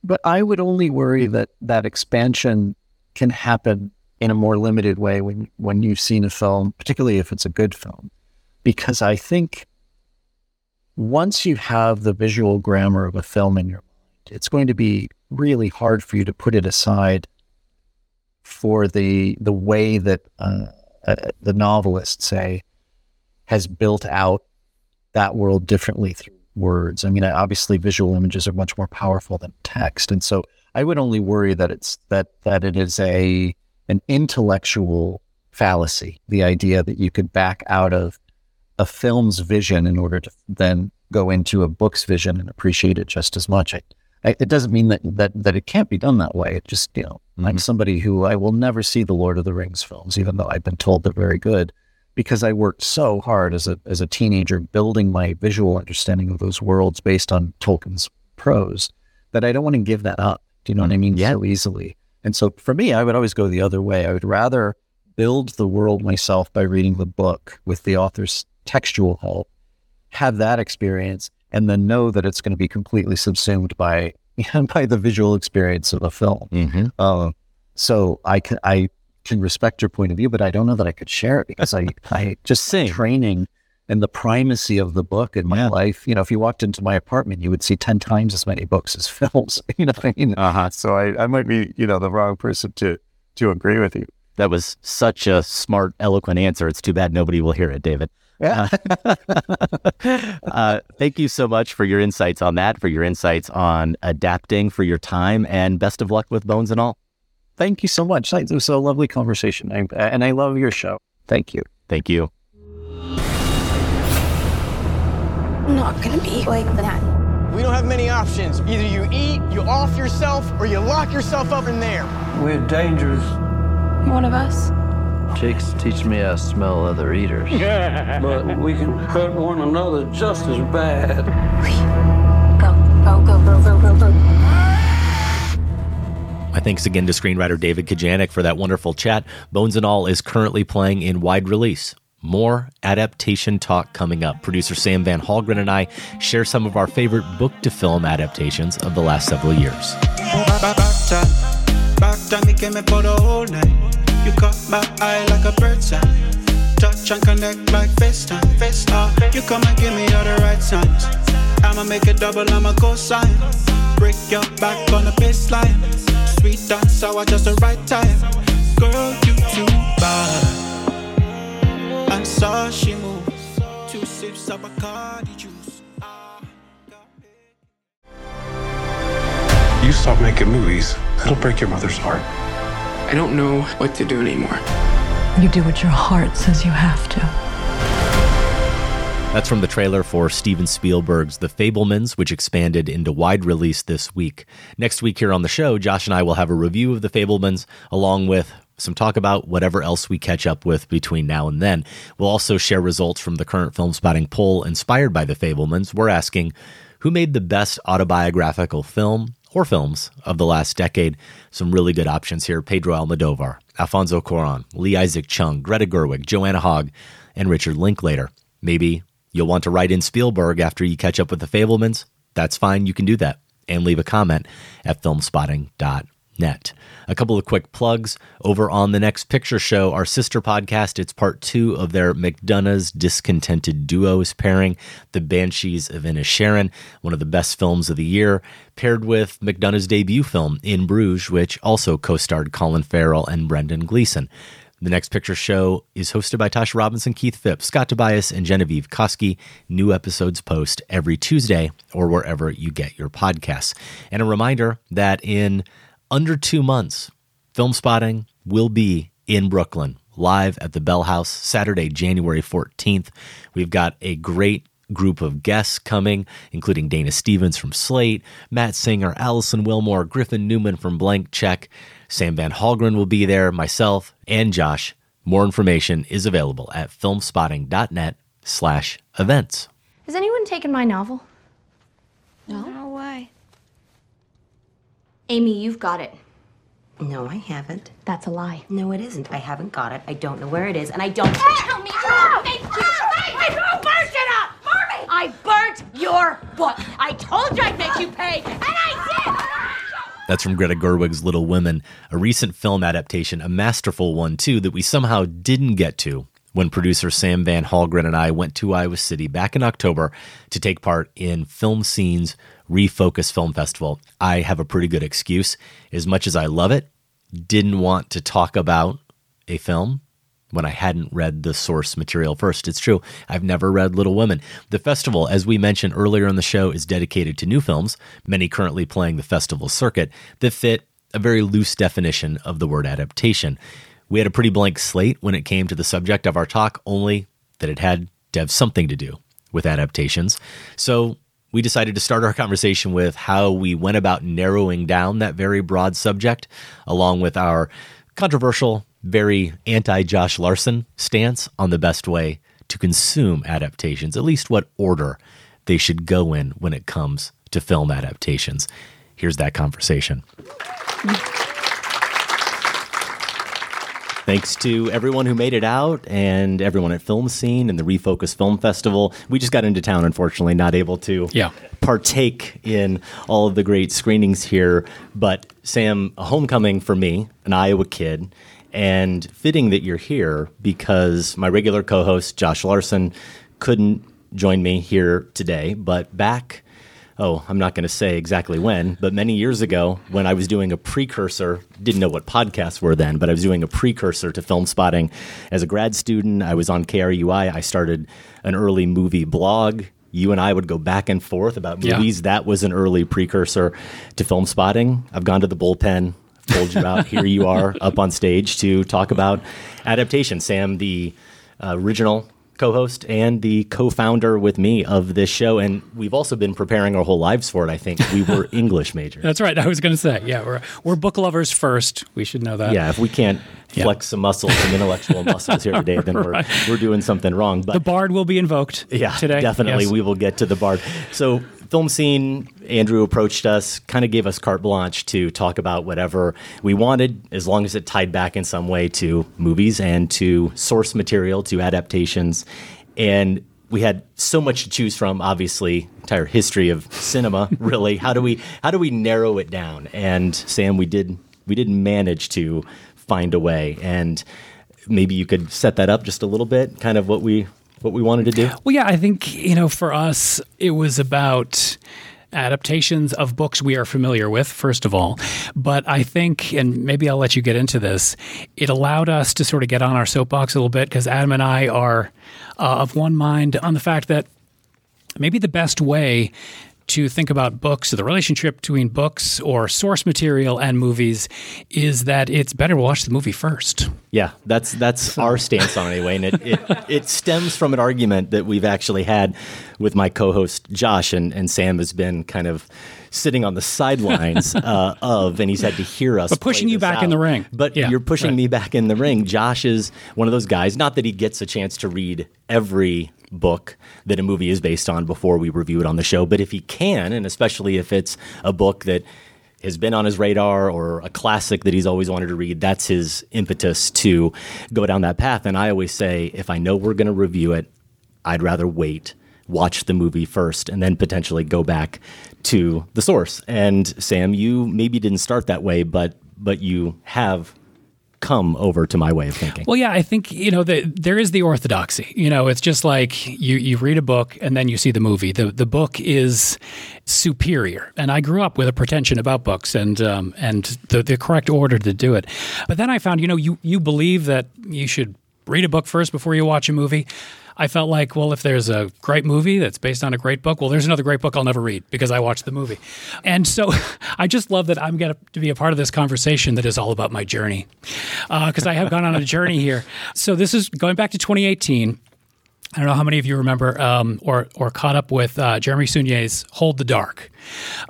But I would only worry that that expansion can happen in a more limited way when when you've seen a film, particularly if it's a good film, because I think once you have the visual grammar of a film in your it's going to be really hard for you to put it aside for the the way that uh, uh, the novelist say has built out that world differently through words. I mean, obviously, visual images are much more powerful than text, and so I would only worry that it's that that it is a an intellectual fallacy. The idea that you could back out of a film's vision in order to then go into a book's vision and appreciate it just as much. I, it doesn't mean that, that that it can't be done that way. It just you know, mm-hmm. I'm somebody who I will never see the Lord of the Rings films, even though I've been told they're very good because I worked so hard as a as a teenager building my visual understanding of those worlds based on Tolkien's prose that I don't want to give that up. Do you know what I mean? Yeah. So easily. And so for me, I would always go the other way. I would rather build the world myself by reading the book with the author's textual help, have that experience, and then know that it's going to be completely subsumed by by the visual experience of a film. Mm-hmm. Uh, so I can I can respect your point of view, but I don't know that I could share it because I, I just Same. training and the primacy of the book in my yeah. life. You know, if you walked into my apartment, you would see 10 times as many books as films. you know I mean? Uh-huh. So I, I might be, you know, the wrong person to, to agree with you. That was such a smart, eloquent answer. It's too bad nobody will hear it, David. Yeah. uh, thank you so much for your insights on that, for your insights on adapting, for your time, and best of luck with Bones and All. Thank you so much. It was a lovely conversation. I, and I love your show. Thank you. Thank you. I'm not going to be like that. We don't have many options. Either you eat, you off yourself, or you lock yourself up in there. We're dangerous. One of us. Chicks teach me how to smell other eaters. but we can hurt one another just as bad. Go, go, go, go, go, go, go. My thanks again to screenwriter David Kajganich for that wonderful chat. Bones and All is currently playing in wide release. More adaptation talk coming up. Producer Sam Van Hallgren and I share some of our favorite book to film adaptations of the last several years. Caught my eye like a bird's eye. Touch and connect like FaceTime. FaceTime. You come and give me all the right signs. I'ma make it double, I'ma go sign. Break your back on the baseline sweet and sour, just the right time. Girl, you too bad. And saw she move. Two sips of Bacardi juice. You stop making movies, it'll break your mother's heart. I don't know what to do anymore. You do what your heart says you have to. That's from the trailer for Steven Spielberg's The Fabelmans, which expanded into wide release this week. Next week here on the show, Josh and I will have a review of The Fabelmans, along with some talk about whatever else we catch up with between now and then. We'll also share results from the current film spotting poll inspired by The Fabelmans. We're asking who made the best autobiographical film or films of the last decade. Some really good options here Pedro Almodovar, Alfonso Cuaron, Lee Isaac Chung, Greta Gerwig, Joanna Hogg, and Richard Linklater. Maybe You'll want to write in Spielberg after you catch up with the Fabelmans. That's fine. You can do that and leave a comment at filmspotting.net. A couple of quick plugs over on the next picture show, our sister podcast. It's part two of their McDonagh's Discontented Duos pairing, The Banshees of Inisherin, one of the best films of the year, paired with McDonagh's debut film, In Bruges, which also co starred Colin Farrell and Brendan Gleeson. The Next Picture Show is hosted by Tasha Robinson, Keith Phipps, Scott Tobias, and Genevieve Koski. New episodes post every Tuesday or wherever you get your podcasts. And a reminder that in under two months, Film Spotting will be in Brooklyn, live at the Bell House, Saturday, January 14th. We've got a great group of guests coming, including Dana Stevens from Slate, Matt Singer, Alison Willmore, Griffin Newman from Blank Check. Sam Van Hallgren will be there, myself, and Josh. More information is available at filmspotting.net slash events. Has anyone taken my novel? No. No, why? Amy, you've got it. No, I haven't. That's a lie. No, it isn't. I haven't got it. I don't know where it is, and I don't. Help me! Oh, thank you! I burnt it up! Mommy! I burnt your book! I told you I'd make you pay, and I did! That's from Greta Gerwig's Little Women, a recent film adaptation, a masterful one too, that we somehow didn't get to when producer Sam Van Hallgren and I went to Iowa City back in October to take part in Film Scene's Refocus Film Festival. I have a pretty good excuse. As much as I love it, didn't want to talk about a film when I hadn't read the source material first. It's true, I've never read Little Women. The festival, as we mentioned earlier in the show, is dedicated to new films, many currently playing the festival circuit, that fit a very loose definition of the word adaptation. We had a pretty blank slate when it came to the subject of our talk, only that it had to have something to do with adaptations. So we decided to start our conversation with how we went about narrowing down that very broad subject, along with our controversial, very anti Josh Larson stance on the best way to consume adaptations, at least what order they should go in when it comes to film adaptations. Here's that conversation. Thanks to everyone who made it out and everyone at Film Scene and the Refocus Film Festival. We just got into town, unfortunately, not able to yeah. partake in all of the great screenings here. But Sam, a homecoming for me, an Iowa kid, and fitting that you're here because my regular co host, Josh Larson, couldn't join me here today. But back oh, I'm not going to say exactly when, but many years ago when I was doing a precursor, didn't know what podcasts were then, but I was doing a precursor to film spotting as a grad student. I was on KRUI. I started an early movie blog. You and I would go back and forth about movies. Yeah. That was an early precursor to film spotting. I've gone to the bullpen, pulled you out. Here you are up on stage to talk about adaptation. Sam, the uh, original co-host and the co-founder with me of this show and we've also been preparing our whole lives for it i think we were english majors that's right i was going to say yeah we're, we're book lovers first we should know that yeah if we can't yeah. flex some muscles some intellectual muscles here today then right. we're, we're doing something wrong but the bard will be invoked yeah today definitely yes. we will get to the bard so film scene, Andrew approached us, kind of gave us carte blanche to talk about whatever we wanted, as long as it tied back in some way to movies and to source material, to adaptations. And we had so much to choose from obviously entire history of cinema really. How do we how do we narrow it down? And sam we did we did manage to find a way. And maybe you could set that up just a little bit kind of what we what we wanted to do? Well, yeah, I think, you know, for us, it was about adaptations of books we are familiar with, first of all. But I think, and maybe I'll let you get into this, it allowed us to sort of get on our soapbox a little bit because Adam and I are uh, of one mind on the fact that maybe the best way to think about books, or the relationship between books or source material and movies, is that it's better to watch the movie first. Yeah, that's that's our stance on it anyway, and it, it, it stems from an argument that we've actually had with my co-host Josh, and, and Sam has been kind of sitting on the sidelines uh, of, and he's had to hear us. But pushing you back out. in the ring. But yeah, you're pushing right. me back in the ring. Josh is one of those guys. Not that he gets a chance to read every book that a movie is based on before we review it on the show. But if he can, and especially if it's a book that has been on his radar or a classic that he's always wanted to read, that's his impetus to go down that path. And I always say, if I know we're going to review it, I'd rather wait, watch the movie first, and then potentially go back to the source. And Sam, you maybe didn't start that way, but but you have come over to my way of thinking. Well, yeah, I think you know the, there is the orthodoxy. You know, it's just like you you read a book and then you see the movie. The the book is superior, and I grew up with a pretension about books and um, and the the correct order to do it. But then I found, you know, you you believe that you should read a book first before you watch a movie. I felt like, well, if there's a great movie that's based on a great book, well, there's another great book I'll never read because I watched the movie. And so I just love that I'm going to be a part of this conversation that is all about my journey because uh, I have gone on a journey here. So this is going back to 2018. I don't know how many of you remember um, or or caught up with uh, Jeremy Saulnier's "Hold the Dark,"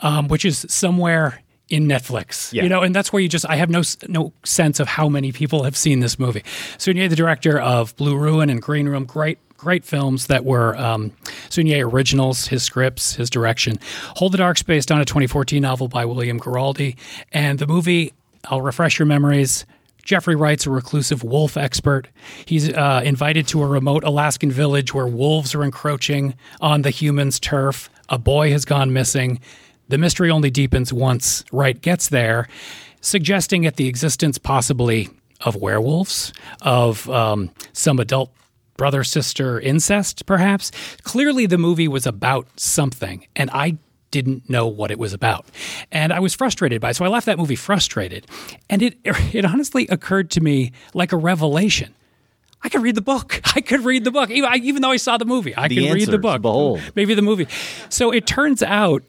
um, which is somewhere in Netflix. Yeah. You know, and that's where you just I have no no sense of how many people have seen this movie. Saulnier, the director of Blue Ruin and Green Room, great great films that were um, Saulnier originals, his scripts, his direction. Hold the Dark's based on a 2014 novel by William Giraldi. And the movie, I'll refresh your memories. Jeffrey Wright's a reclusive wolf expert. He's uh, invited to a remote Alaskan village where wolves are encroaching on the humans' turf. A boy has gone missing. The mystery only deepens once Wright gets there, suggesting at the existence possibly of werewolves, of um, some adult brother sister incest, perhaps. Clearly, the movie was about something, and I didn't know what it was about. And I was frustrated by it. So I left that movie frustrated. And it it honestly occurred to me like a revelation. I could read the book. I could read the book. Even, even though I saw the movie, I The can read the book. behold. Maybe the movie. So it turns out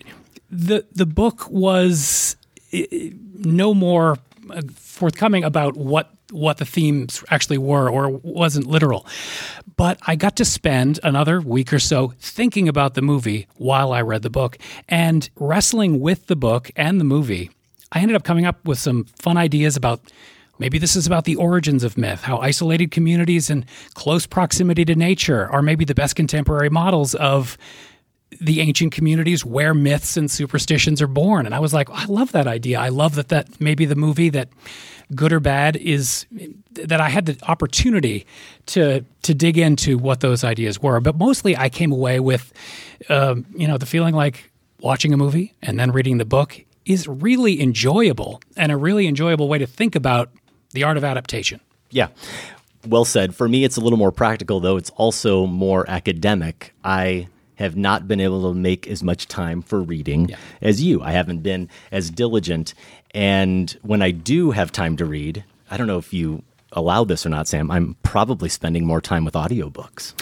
the the book was eh, no more forthcoming about what what the themes actually were or wasn't literal. But I got to spend another week or so thinking about the movie while I read the book and wrestling with the book and the movie. I ended up coming up with some fun ideas about maybe this is about the origins of myth, how isolated communities and close proximity to nature are maybe the best contemporary models of the ancient communities where myths and superstitions are born. And I was like, I love that idea. I love that that maybe the movie that good or bad is that I had the opportunity to to dig into what those ideas were. But mostly, I came away with, um, you know, the feeling like watching a movie and then reading the book is really enjoyable and a really enjoyable way to think about the art of adaptation. Yeah. Well said. For me, it's a little more practical, though. It's also more academic. I have not been able to make as much time for reading as you. I haven't been as diligent. And when I do have time to read, I don't know if you allow this or not, Sam, I'm probably spending more time with audiobooks.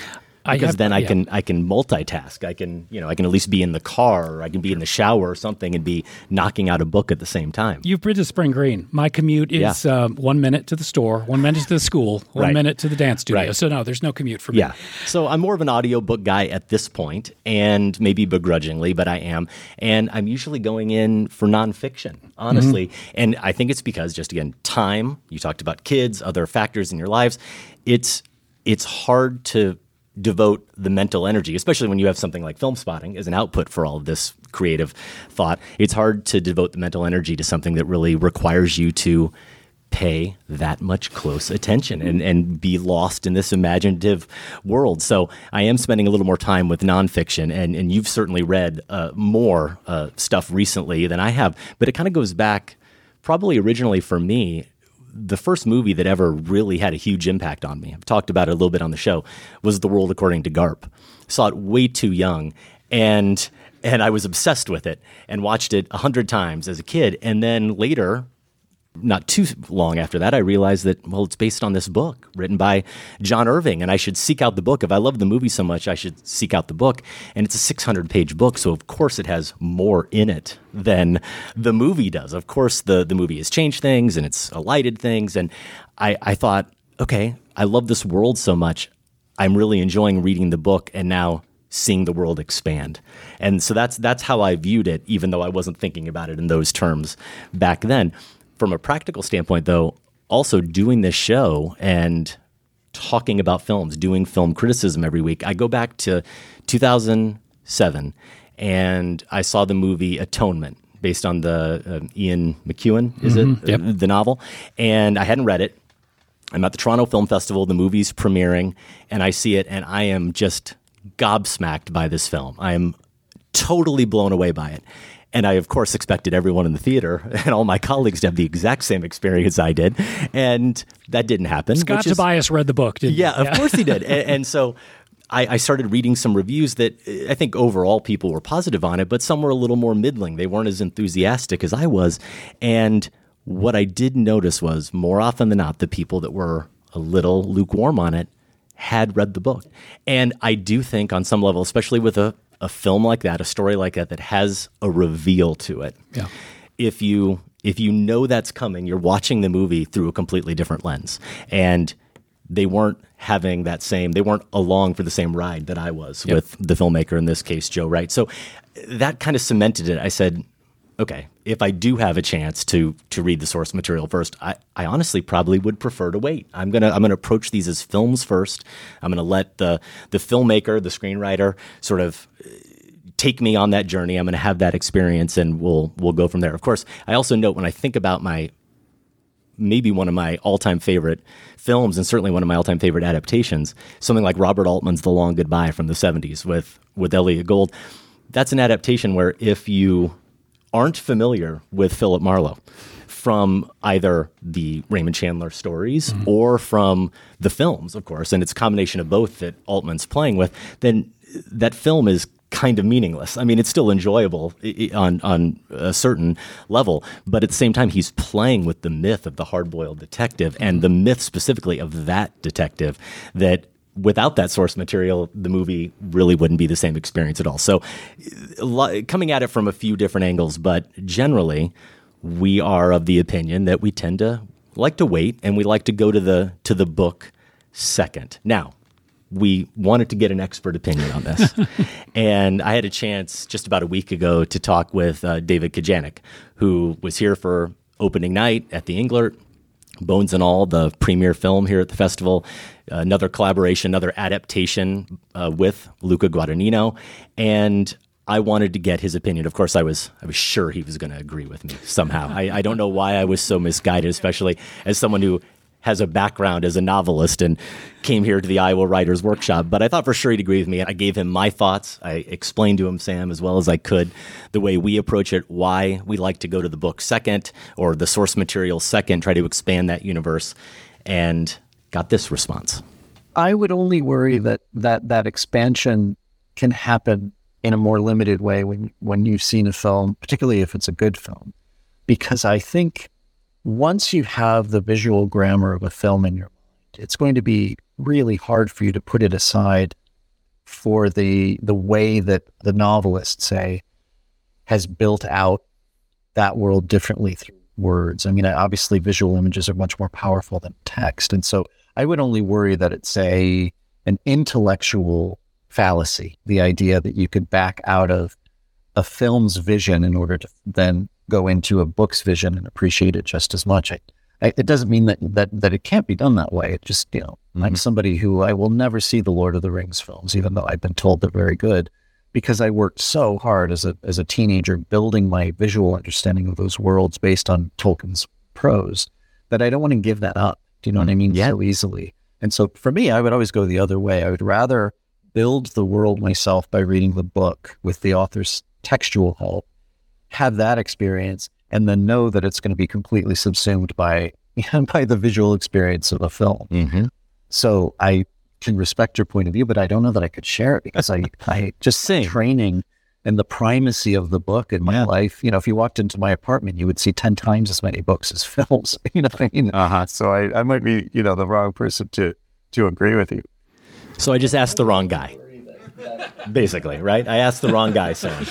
I Because have- then I yeah. can I can multitask. I can you know I can at least be in the car or I can be in the shower or something and be knocking out a book at the same time. You've to Spring Green. My commute is Yeah. um, one minute to the store, one minute to the school, one Right. minute to the dance studio. Right. So no, there's no commute for me. Yeah. So I'm more of an audiobook guy at this point, and maybe begrudgingly, but I am. And I'm usually going in for nonfiction, honestly. Mm-hmm. And I think it's because just again, time, you talked about kids, other factors in your lives. It's it's hard to devote the mental energy, especially when you have something like film spotting as an output for all of this creative thought. It's hard to devote the mental energy to something that really requires you to pay that much close attention and, and be lost in this imaginative world. So I am spending a little more time with nonfiction, and, and you've certainly read uh, more uh, stuff recently than I have. But it kind of goes back, probably originally for me, the first movie that ever really had a huge impact on me, I've talked about it a little bit on the show, was The World According to Garp. Saw it way too young, and and I was obsessed with it and watched it a hundred times as a kid. And then later, not too long after that, I realized that, well, it's based on this book written by John Irving, and I should seek out the book. If I love the movie so much, I should seek out the book. And it's a 600 page book, so of course it has more in it than the movie does. Of course, the, the movie has changed things and it's alighted things. And I, I thought, okay, I love this world so much. I'm really enjoying reading the book and now seeing the world expand. And so that's that's how I viewed it, even though I wasn't thinking about it in those terms back then. From a practical standpoint, though, also doing this show and talking about films, doing film criticism every week, I go back to 2007 and I saw the movie Atonement based on the um, Ian McEwan, is Mhm, it? yep. Uh, the novel. And I hadn't read it. I'm at the Toronto Film Festival, the movie's premiering, and I see it, and I am just gobsmacked by this film. I am totally blown away by it. And I, of course, expected everyone in the theater and all my colleagues to have the exact same experience I did. And that didn't happen. Scott which is- Tobias read the book, didn't he? yeah, of course he did. And, and so I, I started reading some reviews that uh, I think overall people were positive on it, but some were a little more middling. They weren't as enthusiastic as I was. And what I did notice was more often than not, the people that were a little lukewarm on it had read the book. And I do think on some level, especially with a, a film like that, a story like that, that has a reveal to it. Yeah. If you if you know that's coming, you're watching the movie through a completely different lens. And they weren't having that same they weren't along for the same ride that I was Yep. with the filmmaker in this case Joe Wright. So that kind of cemented it. I said, okay, if I do have a chance to to read the source material first, I, I honestly probably would prefer to wait. I'm gonna I'm gonna approach these as films first. I'm gonna let the the filmmaker, the screenwriter, sort of uh, take me on that journey. I'm gonna have that experience, and we'll we'll go from there. Of course, I also note when I think about my maybe one of my all-time favorite films and certainly one of my all-time favorite adaptations something like robert altman's the long goodbye from the 70s with with elliott gould that's an adaptation where if you aren't familiar with philip marlowe from either the raymond chandler stories mm-hmm. or from the films of course and it's a combination of both that altman's playing with then that film is kind of meaningless. I mean, it's still enjoyable on on a certain level, but at the same time, he's playing with the myth of the hard-boiled detective and mm-hmm. the myth specifically of that detective that without that source material, the movie really wouldn't be the same experience at all. So, coming at it from a few different angles, but generally, we are of the opinion that we tend to like to wait and we like to go to the to the book second. Now, we wanted to get an expert opinion on this. and I had a chance just about a week ago to talk with uh, David Kajganich, who was here for opening night at the Englert, Bones and All, the premiere film here at the festival. Another collaboration, another adaptation uh, with Luca Guadagnino. And I wanted to get his opinion. Of course, I was I was sure he was going to agree with me somehow. I, I don't know why I was so misguided, especially as someone who has a background as a novelist and came here to the Iowa Writers Workshop. But I thought for sure he'd agree with me. I gave him my thoughts. I explained to him, Sam, as well as I could, the way we approach it, why we like to go to the book second or the source material second, try to expand that universe, and got this response. I would only worry that that, that expansion can happen in a more limited way when, when you've seen a film, particularly if it's a good film. Because I think once you have the visual grammar of a film in your mind, it's going to be really hard for you to put it aside for the the way that the novelist, say, has built out that world differently through words. I mean, obviously, visual images are much more powerful than text, and so I would only worry that it's a an intellectual fallacy, the idea that you could back out of a film's vision in order to then go into a book's vision and appreciate it just as much. I, I, it doesn't mean that, that that it can't be done that way. It just, you know, mm-hmm. I'm somebody who I will never see the Lord of the Rings films, even though I've been told they're very good, because I worked so hard as a as a teenager building my visual understanding of those worlds based on Tolkien's prose that I don't want to give that up. Do you know what I mean? Yeah. So easily. And so for me, I would always go the other way. I would rather build the world myself by reading the book with the author's textual help have that experience and then know that it's going to be completely subsumed by by the visual experience of a film. Mm-hmm. So I can respect your point of view, but I don't know that I could share it because I I just Same. training and the primacy of the book in my yeah. life. You know, if you walked into my apartment, you would see ten times as many books as films. You know what I mean? Uh huh. So I, I might be you know the wrong person to to agree with you. So I just asked the wrong guy. Basically, right? I asked the wrong guy, Sam.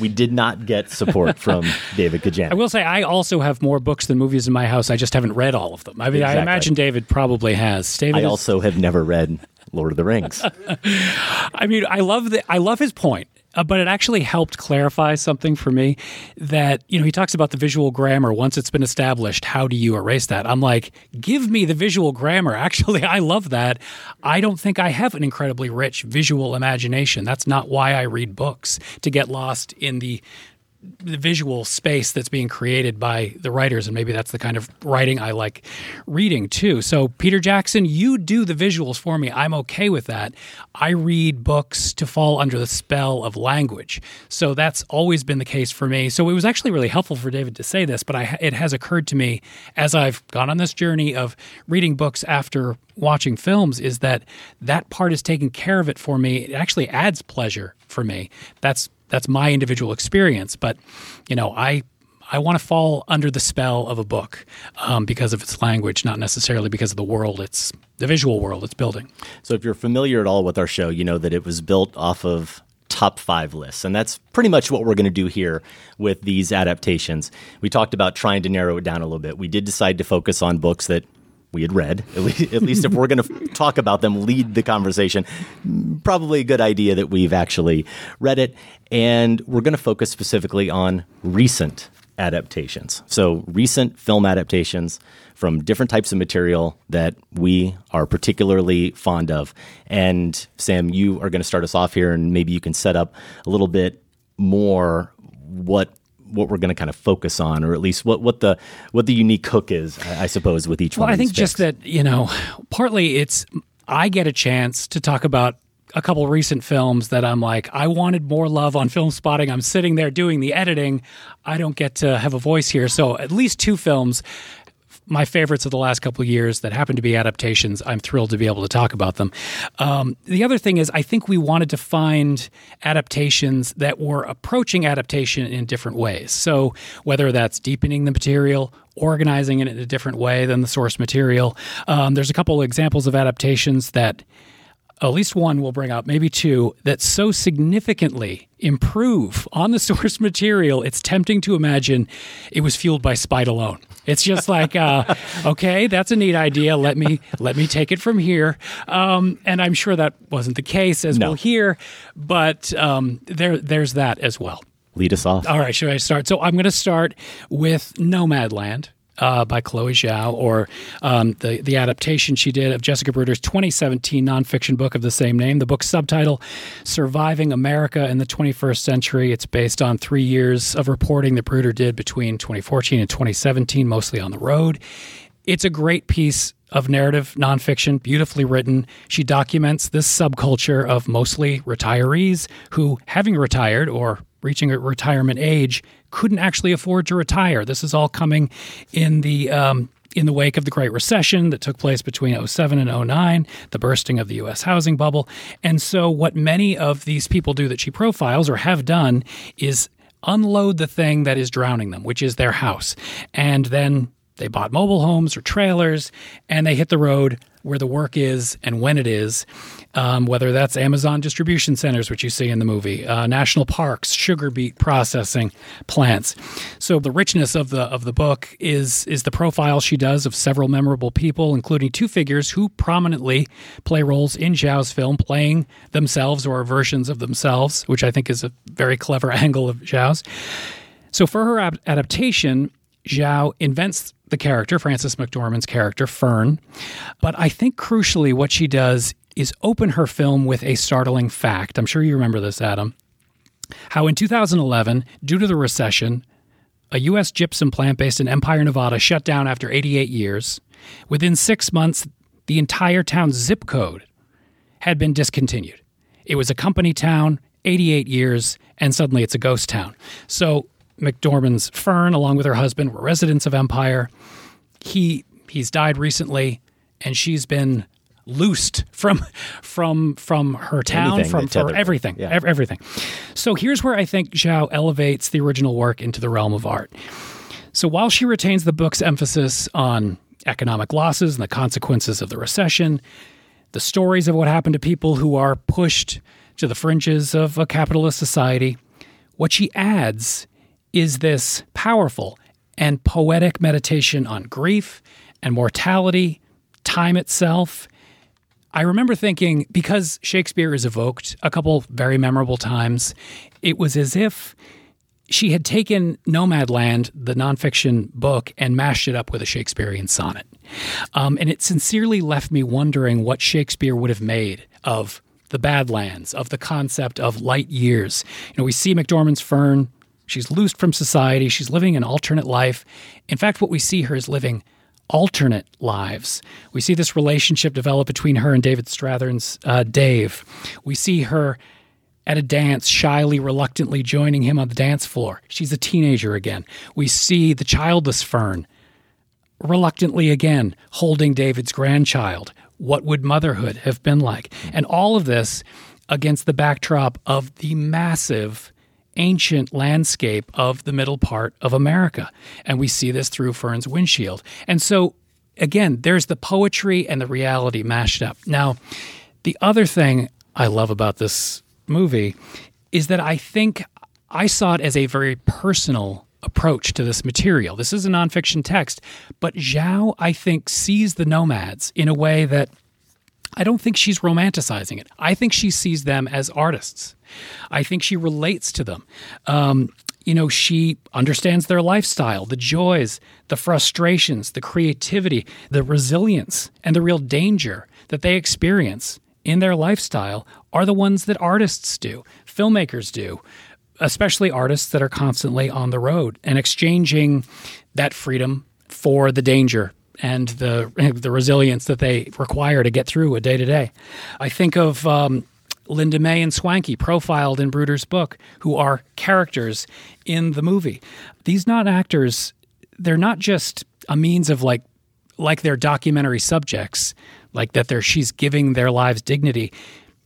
we did not get support from David Kajganich. I will say I also have more books than movies in my house. I just haven't read all of them. I mean, exactly. I imagine David probably has. David I is... also have never read Lord of the Rings. I mean, I love the I love his point. Uh, but it actually helped clarify something for me that, you know, he talks about the visual grammar. Once it's been established, how do you erase that? I'm like, give me the visual grammar. Actually, I love that. I don't think I have an incredibly rich visual imagination. That's not why I read books, to get lost in the the visual space that's being created by the writers and maybe that's the kind of writing I like reading too. So Peter Jackson, you do the visuals for me. I'm okay with that. I read books to fall under the spell of language. So that's always been the case for me. So it was actually really helpful for David to say this, but I, it has occurred to me as I've gone on this journey of reading books after watching films is that that part is taking care of it for me. It actually adds pleasure for me. That's that's my individual experience. But you know, I I want to fall under the spell of a book um, because of its language, not necessarily because of the world it's the visual world it's building. So, if you're familiar at all with our show, you know that it was built off of top five lists. And that's pretty much what we're going to do here with these adaptations. We talked about trying to narrow it down a little bit. We did decide to focus on books that we had read. At least, at least if we're going to talk about them, lead the conversation. Probably a good idea that we've actually read it. And we're going to focus specifically on recent adaptations. So, recent film adaptations from different types of material that we are particularly fond of. And Sam, you are going to start us off here, and maybe you can set up a little bit more what what we're going to kind of focus on, or at least what, what the what the unique hook is, I, suppose, with each well, one. Well, I think picks. just that you know, partly it's I get a chance to talk about a couple recent films that I'm like, I wanted more love on film spotting. I'm sitting there doing the editing. I don't get to have a voice here. So at least two films my favorites of the last couple years that happen to be adaptations. I'm thrilled to be able to talk about them. Um, the other thing is, I think we wanted to find adaptations that were approaching adaptation in different ways. So, whether that's deepening the material, organizing it in a different way than the source material, um, there's a couple examples of adaptations that at least one we'll bring up, maybe two, that so significantly improve on the source material, it's tempting to imagine it was fueled by spite alone. It's just like, uh, okay, that's a neat idea. Let me let me take it from here. Um, and I'm sure that wasn't the case, as No. we'll hear. But um, there, there's that as well. Lead us off. All right, should I start? So I'm going to start with Nomadland. Uh, by Chloe Zhao, or um, the the adaptation she did of Jessica Bruder's 2017 nonfiction book of the same name. The book's subtitle, "Surviving America in the 21st Century." It's based on three years of reporting that Bruder did between 2014 and 2017, mostly on the road. It's a great piece of narrative nonfiction, beautifully written. She documents this subculture of mostly retirees who, having retired or reaching a retirement age, couldn't actually afford to retire. This is all coming in the um, in the wake of the Great Recession that took place between 07 and 09, the bursting of the US housing bubble. And so what many of these people do that she profiles or have done is unload the thing that is drowning them, which is their house. And then they bought mobile homes or trailers and they hit the road where the work is and when it is, um, whether that's Amazon distribution centers, which you see in the movie, uh, national parks, sugar beet processing plants. So the richness of the of the book is is the profile she does of several memorable people, including two figures who prominently play roles in Zhao's film, playing themselves or versions of themselves, which I think is a very clever angle of Zhao's. So for her ab- adaptation, Zhao invents the character, Frances McDormand's character, Fern. But I think crucially, what she does is open her film with a startling fact. I'm sure you remember this, Adam. How in 2011, due to the recession, a U.S. gypsum plant based in Empire, Nevada shut down after 88 years. Within six months, the entire town's zip code had been discontinued. It was a company town, 88 years, and suddenly it's a ghost town. So McDormand's Fern, along with her husband, were residents of Empire. He he's died recently, and she's been loosed from from from her town, Anything from for everything, Yeah. ev- everything. So here's where I think Zhao elevates the original work into the realm of art. So while she retains the book's emphasis on economic losses and the consequences of the recession, the stories of what happened to people who are pushed to the fringes of a capitalist society, what she adds is this powerful and poetic meditation on grief and mortality, time itself. I remember thinking, because Shakespeare is evoked a couple very memorable times, it was as if she had taken Nomadland, the nonfiction book, and mashed it up with a Shakespearean sonnet. Um, and it sincerely left me wondering what Shakespeare would have made of the Badlands, of the concept of light years. You know, we see McDormand's Fern. She's loosed from society. She's living an alternate life. In fact, what we see her is living alternate lives. We see this relationship develop between her and David Strathairn's uh, Dave. We see her at a dance, shyly, reluctantly joining him on the dance floor. She's a teenager again. We see the childless Fern reluctantly again holding David's grandchild. What would motherhood have been like? And all of this against the backdrop of the massive ancient landscape of the middle part of America. And we see this through Fern's windshield. And so, again, there's the poetry and the reality mashed up. Now, the other thing I love about this movie is that I think I saw it as a very personal approach to this material. This is a nonfiction text, but Zhao, I think, sees the nomads in a way that I don't think she's romanticizing it. I think she sees them as artists. I think she relates to them. Um, you know, she understands their lifestyle, the joys, the frustrations, the creativity, the resilience, and the real danger that they experience in their lifestyle are the ones that artists do, filmmakers do, especially artists that are constantly on the road and exchanging that freedom for the danger and the the resilience that they require to get through a day to day. I think of um, Linda May and Swankie, profiled in Bruder's book, who are characters in the movie. These not actors, they're not just a means of like like they're documentary subjects, like that they're she's giving their lives dignity.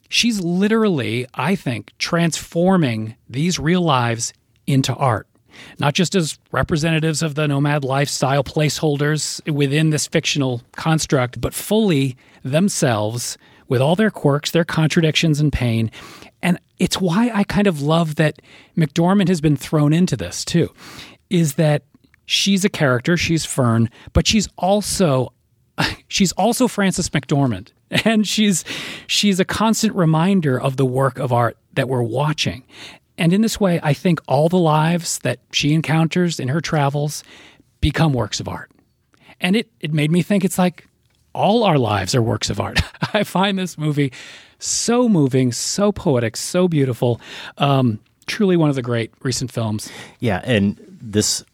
She's literally, I think, transforming these real lives into art. Not just as representatives of the nomad lifestyle placeholders within this fictional construct, but fully themselves with all their quirks, their contradictions, and pain. And it's why I kind of love that McDormand has been thrown into this too, is that she's a character, she's Fern, but she's also she's also Frances McDormand. And she's she's a constant reminder of the work of art that we're watching. And in this way, I think all the lives that she encounters in her travels become works of art. And it, it made me think it's like all our lives are works of art. I find this movie so moving, so poetic, so beautiful. Um, truly one of the great recent films. Yeah, and this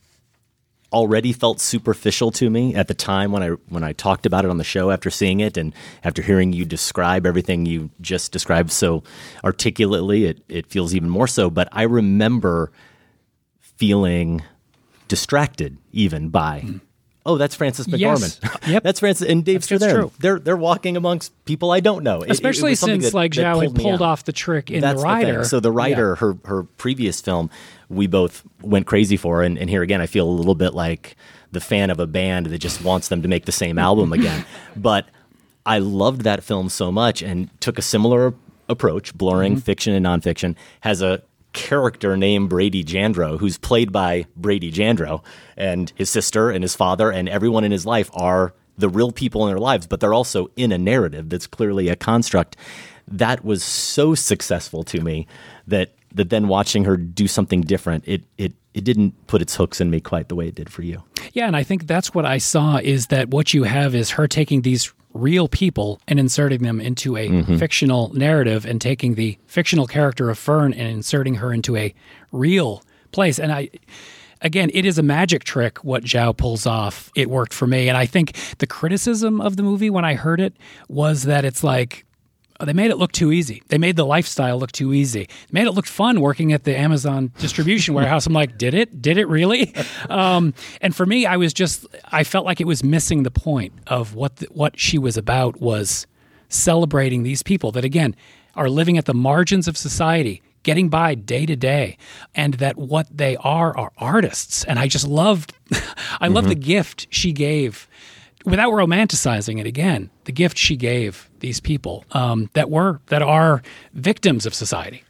already felt superficial to me at the time when I when I talked about it on the show after seeing it and after hearing you describe everything you just described so articulately it it feels even more so but I remember feeling distracted even by mm oh, that's Frances McDormand. Yes. Yep. that's Frances and Dave That's true. They're they're walking amongst people I don't know. It- it Especially something since that- like Zhao me pulled off the trick in That's the the So the writer, Yeah. her her previous film, we both went crazy for, and, and here again, I feel a little bit like the fan of a band that just wants them to make the same album again. but I loved that film so much, and took a similar approach, blurring Mm-hmm. fiction and nonfiction. Has a character named Brady Jandreau, who's played by Brady Jandreau, and his sister and his father and everyone in his life are the real people in their lives, but they're also in a narrative that's clearly a construct. That was so successful to me that that then watching her do something different, it it it didn't put its hooks in me quite the way it did for you. Yeah, and I think that's what I saw is that what you have is her taking these real people and inserting them into a Mhm. fictional narrative and taking the fictional character of Fern and inserting her into a real place. And I again, it is a magic trick what Zhao pulls off. It worked for me. And I think the criticism of the movie when I heard it was that it's like they made it look too easy. They made the lifestyle look too easy. They made it look fun working at the Amazon distribution warehouse. I'm like, did it? Did it really? Um, and for me, I was just, I felt like it was missing the point of what the, what she was about was celebrating these people that again are living at the margins of society getting by day to day and that what they are are artists and i just loved i love the gift she gave without romanticizing it again the gift she gave these people um, that were that are victims of society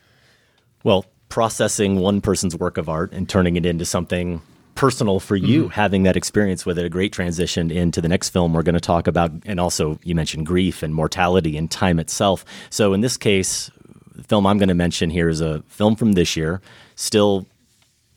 Well, processing one person's work of art and turning it into something personal for you, having that experience with it, a great transition into the next film we're going to talk about. And also, you mentioned grief and mortality and time itself. So, in this case, the film I'm going to mention here is a film from this year, still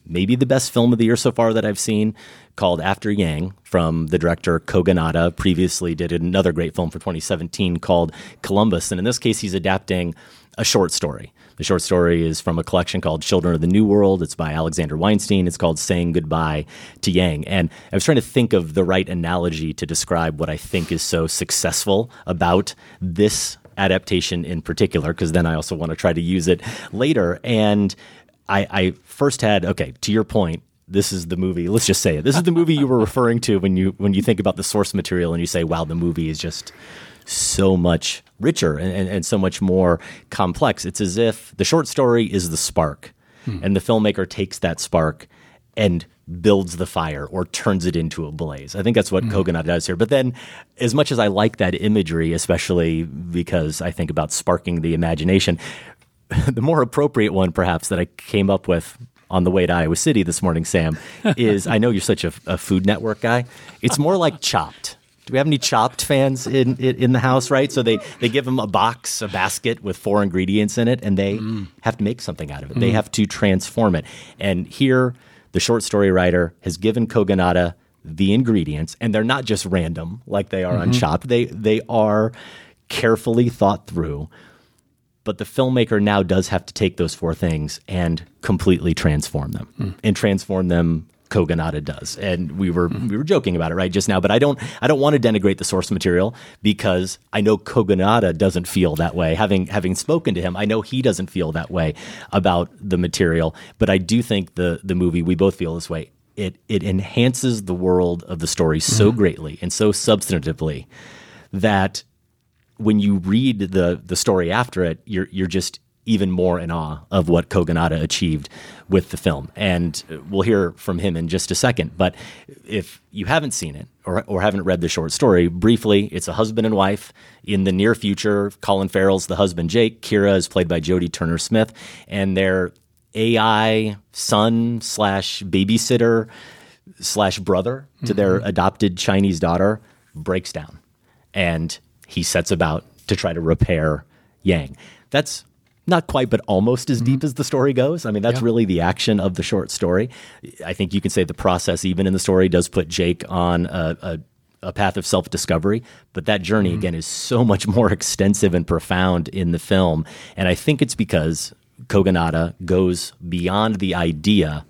maybe the best film of the year so far that I've seen, called After Yang from the director Kogonada. Previously, did another great film for 2017 called Columbus, and in this case, he's adapting a short story. The short story is from a collection called Children of the New World. It's by Alexander Weinstein. It's called Saying Goodbye to Yang. And I was trying to think of the right analogy to describe what I think is so successful about this adaptation in particular, because then I also want to try to use it later. And I, I first had okay to your point. This is the movie. Let's just say it. This is the movie you were referring to when you when you think about the source material and you say, "Wow, the movie is just so much richer and, and, and so much more complex." It's as if the short story is the spark, hmm. and the filmmaker takes that spark and builds the fire or turns it into a blaze. I think that's what hmm. Kogonada does here. But then, as much as I like that imagery, especially because I think about sparking the imagination, the more appropriate one, perhaps, that I came up with on the way to Iowa City this morning, Sam, is I know you're such a, a Food Network guy. It's more like Chopped. Do we have any Chopped fans in, in in the house? Right, so they they give them a box, a basket with four ingredients in it, and they have to make something out of it. They Mm. have to transform it. And here, the short story writer has given Kogonada the ingredients, and they're not just random like they are on Mhm. Chopped. They they are carefully thought through but the filmmaker now does have to take those four things and completely transform them and transform them Kogonada does. And we were we were joking about it right just now, but I don't I don't want to denigrate the source material because I know Kogonada doesn't feel that way. Having having spoken to him, I know he doesn't feel that way about the material, but I do think the the movie we both feel this way it it enhances the world of the story so Mm-hmm. greatly and so substantively that when you read the the story after it, you're you're just even more in awe of what Kogonada achieved with the film. And we'll hear from him in just a second. But if you haven't seen it or, or haven't read the short story, briefly, it's a husband and wife. In the near future, Colin Farrell's the husband, Jake. Kira is played by Jodie Turner Smith. And their AI son slash babysitter slash brother to their mm-hmm. adopted Chinese daughter breaks down and he sets about to try to repair Yang. That's not quite, but almost as deep mm-hmm. as the story goes. I mean, that's Yeah. really the action of the short story. I think you can say the process, even in the story, does put Jake on a, a, a path of self discovery. But that journey, mm-hmm. again, is so much more extensive and profound in the film. And I think it's because Kogonada goes beyond the idea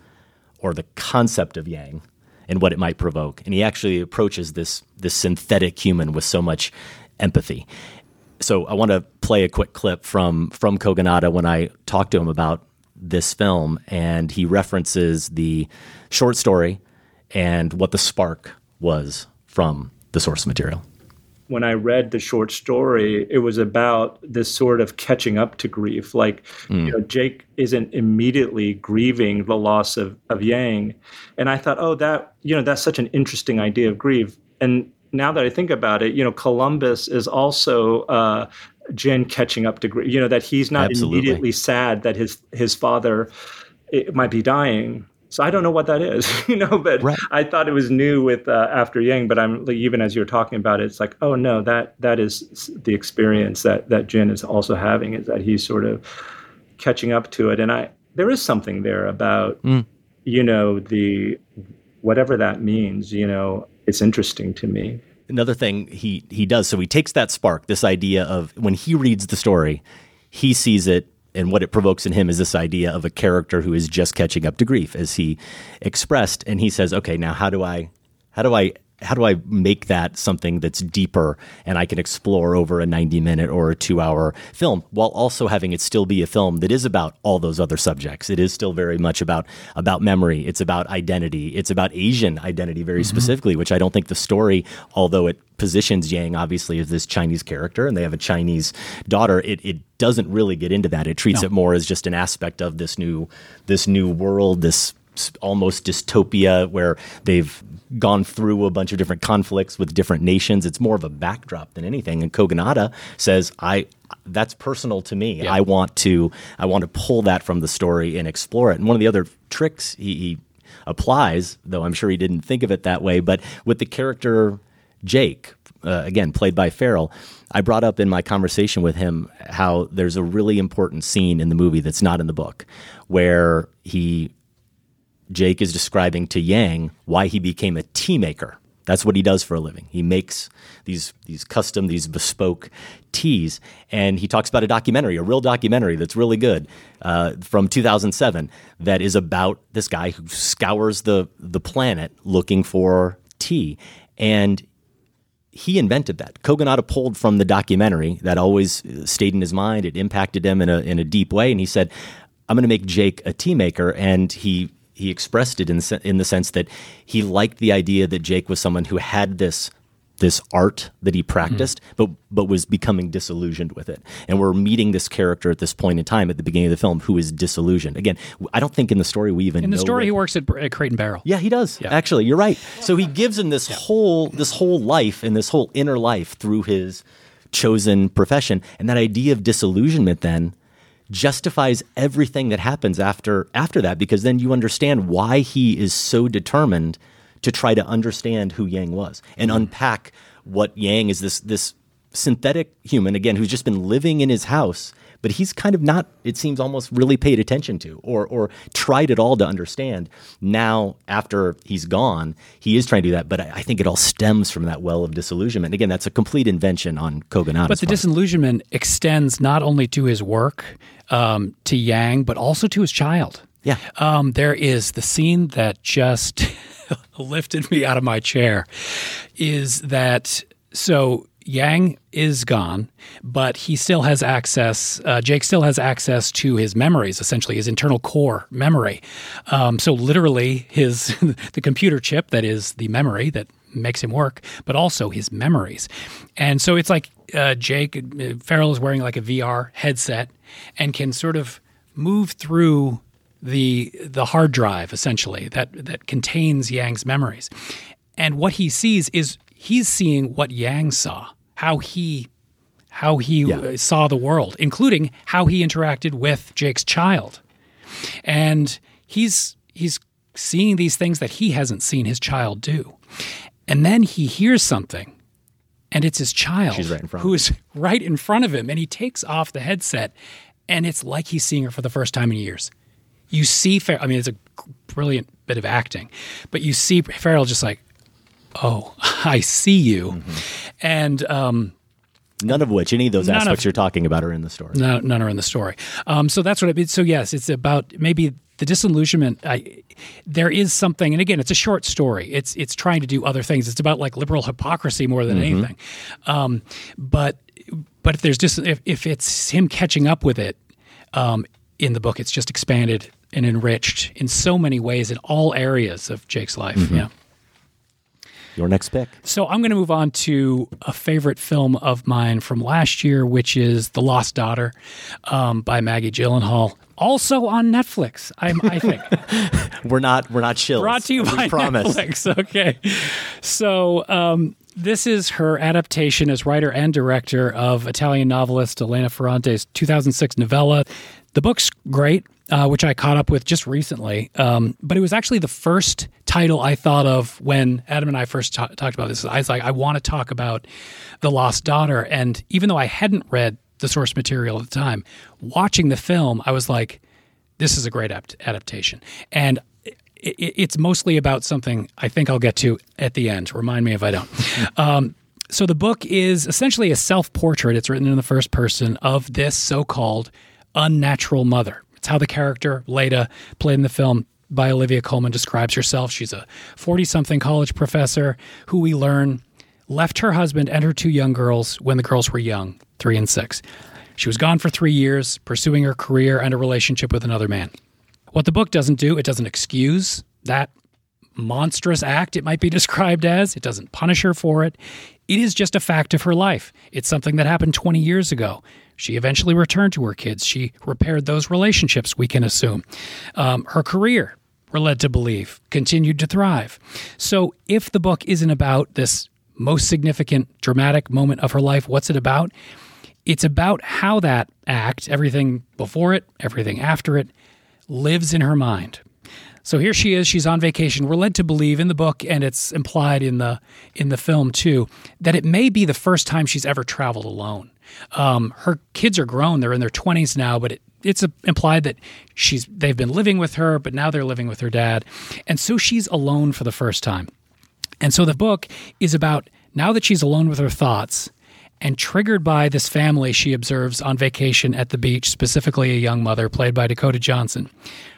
or the concept of Yang and what it might provoke. And he actually approaches this this synthetic human with so much empathy. So I want to play a quick clip from from Kogonada when I talked to him about this film, and he references the short story and what the spark was from the source material. when I read the short story, it was about this sort of catching up to grief. Like, Mm. you know, Jake isn't immediately grieving the loss of, of Yang. And I thought, oh, that, you know, that's such an interesting idea of grief. And now that I think about it, you know, Columbus is also uh, Jin catching up to you know, that he's not Absolutely. immediately sad that his, his father it might be dying. So I don't know what that is, you know, but I thought it was new with uh, After Yang, but I'm like, even as you're talking about it, it's like, oh no, that that is the experience that that Jin is also having is that he's sort of catching up to it, and I there is something there about Mm. you know the whatever that means, you know, it's interesting to me. Another thing he he does so he takes that spark, this idea of when he reads the story, he sees it and what it provokes in him is this idea of a character who is just catching up to grief as he expressed and he says, "Okay, now how do I how do I how do I make that something that's deeper and I can explore over a 90 minute or a two hour film while also having it still be a film that is about all those other subjects. It is still very much about, about memory. It's about identity. It's about Asian identity very mm-hmm. specifically, which I don't think the story, although it positions Yang obviously as this Chinese character and they have a Chinese daughter, it, it doesn't really get into that. It treats No. it more as just an aspect of this new, this new world, this almost dystopia where they've gone through a bunch of different conflicts with different nations. It's more of a backdrop than anything. And Kogonada says, "I that's personal to me. I want to I want to pull that from the story and explore it." And one of the other tricks he, he applies, though I'm sure he didn't think of it that way, but with the character Jake, uh, again played by Farrell, I brought up in my conversation with him how there's a really important scene in the movie that's not in the book, where he Jake is describing to Yang why he became a tea maker. That's what he does for a living. He makes these these custom, these bespoke teas, and he talks about a documentary, a real documentary that's really good uh, from 2007 that is about this guy who scours the the planet looking for tea, and he invented that. Kogonada pulled from the documentary that always uh, stayed in his mind. It impacted him in a in a deep way, and he said, "I'm going to make Jake a tea maker." And he he expressed it in the, in the sense that he liked the idea that Jake was someone who had this this art that he mm-hmm. practiced, but but was becoming disillusioned with it. And we're meeting this character at this point in time at the beginning of the film who is disillusioned. Again, I don't think in the story we even In the know story, what- he works at, at Crate and Barrel. yeah, he does. Actually, you're right. So he gives him this whole this whole life and this whole inner life through his chosen profession, and that idea of disillusionment then justifies everything that happens after after that because then you understand why he is so determined to try to understand who Yang was and mm-hmm. unpack what Yang is this this synthetic human again who's just been living in his house but he's kind of not it seems almost really paid attention to or or tried at all to understand. Now after he's gone he is trying to do that but i, I think it all stems from that well of disillusionment. Again that's a complete invention on kogonada's But the part. disillusionment extends not only to his work, um, to Yang, but also to his child. Yeah. Um, there is the scene that just lifted me out of my chair is that so Yang is gone, but he still has access. Uh, Jake still has access to his memories, essentially his internal core memory. Um, so literally, his the computer chip that is the memory that makes him work, but also his memories. And so it's like uh, Jake uh, Farrell is wearing like a VR headset and can sort of move through the the hard drive essentially that that contains Yang's memories. And what he sees is he's seeing what Yang saw, how he how he yeah. saw the world, including how he interacted with Jake's child. And he's he's seeing these things that he hasn't seen his child do. And then he hears something and it's his child right who is right in front of him and he takes off the headset and it's like he's seeing her for the first time in years. You see Farrell, I mean it's a brilliant bit of acting, but you see Farrell just like oh, I see you. Mm-hmm. And um, none of which, any of those aspects of, you're talking about, are in the story. No, none are in the story. Um, so that's what it means. So, yes, it's about maybe the disillusionment. I, there is something, and again, it's a short story. It's it's trying to do other things. It's about like liberal hypocrisy more than mm-hmm. anything. Um, but but if there's just if, if it's him catching up with it um, in the book, it's just expanded and enriched in so many ways in all areas of Jake's life. Mm-hmm. Yeah. Your next pick. So I'm going to move on to a favorite film of mine from last year, which is The Lost Daughter um, by Maggie Gyllenhaal. Also on Netflix, I'm, I think. we're not we're not chill. Brought to you by promise. Netflix. Okay, so um, this is her adaptation as writer and director of Italian novelist Elena Ferrante's 2006 novella. The book's great uh, which I caught up with just recently. Um, but it was actually the first title I thought of when Adam and I first ta- talked about this. I was like, I want to talk about The Lost Daughter. And even though I hadn't read the source material at the time, watching the film, I was like, this is a great ap- adaptation. And it's mostly about something I think I'll get to at the end. Remind me if I don't. Um, so the book is essentially a self portrait. It's written in the first person of this so called unnatural mother. It's how the character, Leda, played in the film by Olivia Colman, describes herself. She's a 40 something college professor who we learn left her husband and her two young girls when the girls were young, three and six. She was gone for three years, pursuing her career and a relationship with another man. What the book doesn't do, it doesn't excuse that monstrous act, it might be described as. It doesn't punish her for it. It is just a fact of her life. It's something that happened 20 years ago. She eventually returned to her kids. She repaired those relationships, we can assume. Um, her career, we're led to believe, continued to thrive. So if the book isn't about this most significant dramatic moment of her life, what's it about? It's about how that act, everything before it, everything after it, lives in her mind. So here she is, she's on vacation. We're led to believe in the book and it's implied in the in the film too that it may be the first time she's ever traveled alone. Um, her kids are grown; they're in their twenties now, but it, it's implied that she's they've been living with her, but now they're living with her dad, and so she's alone for the first time. And so the book is about now that she's alone with her thoughts and triggered by this family she observes on vacation at the beach, specifically a young mother played by Dakota Johnson.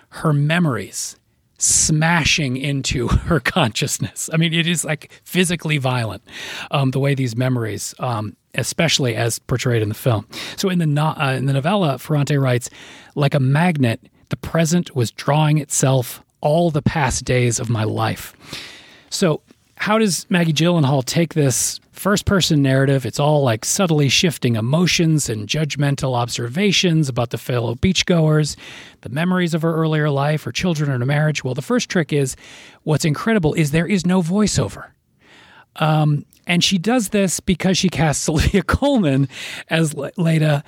Her memories smashing into her consciousness. I mean, it is like physically violent, um, the way these memories, um, especially as portrayed in the film. So in the no- uh, in the novella, Ferrante writes, like a magnet, the present was drawing itself all the past days of my life. So how does Maggie Gyllenhaal take this first person narrative? It's all like subtly shifting emotions and judgmental observations about the fellow beachgoers, the memories of her earlier life, her children, and her marriage. Well, the first trick is what's incredible is there is no voiceover. Um, and she does this because she casts Olivia Colman as Leda,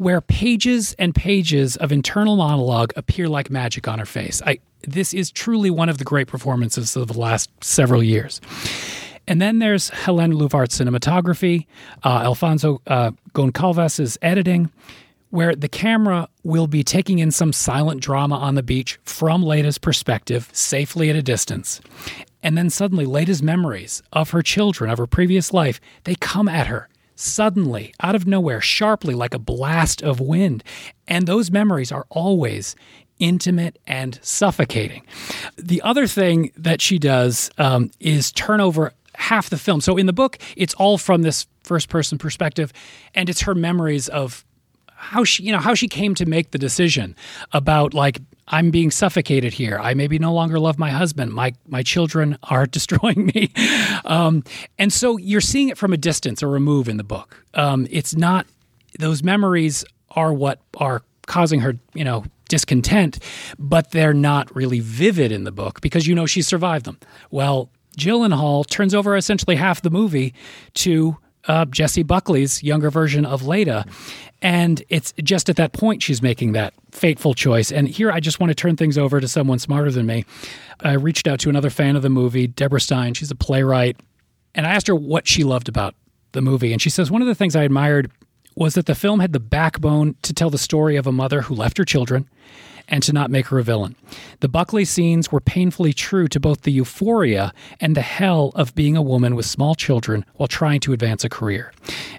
where pages and pages of internal monologue appear like magic on her face. I, this is truly one of the great performances of the last several years. And then there's Helene Louvart's cinematography, uh, Affonso uh, Goncalves' editing, where the camera will be taking in some silent drama on the beach from Leda's perspective, safely at a distance. And then suddenly, Leda's memories of her children, of her previous life, they come at her suddenly, out of nowhere, sharply, like a blast of wind. And those memories are always intimate and suffocating. The other thing that she does um, is turn over half the film. So in the book, it's all from this first person perspective, and it's her memories of how she, you know, how she came to make the decision about like I'm being suffocated here. I maybe no longer love my husband. My my children are destroying me, um, and so you're seeing it from a distance, or a remove in the book. Um, it's not those memories are what are causing her, you know, discontent, but they're not really vivid in the book because you know she survived them. Well, Gyllenhaal turns over essentially half the movie to uh, Jessie Buckley's younger version of Leda. And it's just at that point she's making that fateful choice. And here I just want to turn things over to someone smarter than me. I reached out to another fan of the movie, Deborah Stein. She's a playwright. And I asked her what she loved about the movie. And she says, One of the things I admired was that the film had the backbone to tell the story of a mother who left her children and to not make her a villain. The Buckley scenes were painfully true to both the euphoria and the hell of being a woman with small children while trying to advance a career.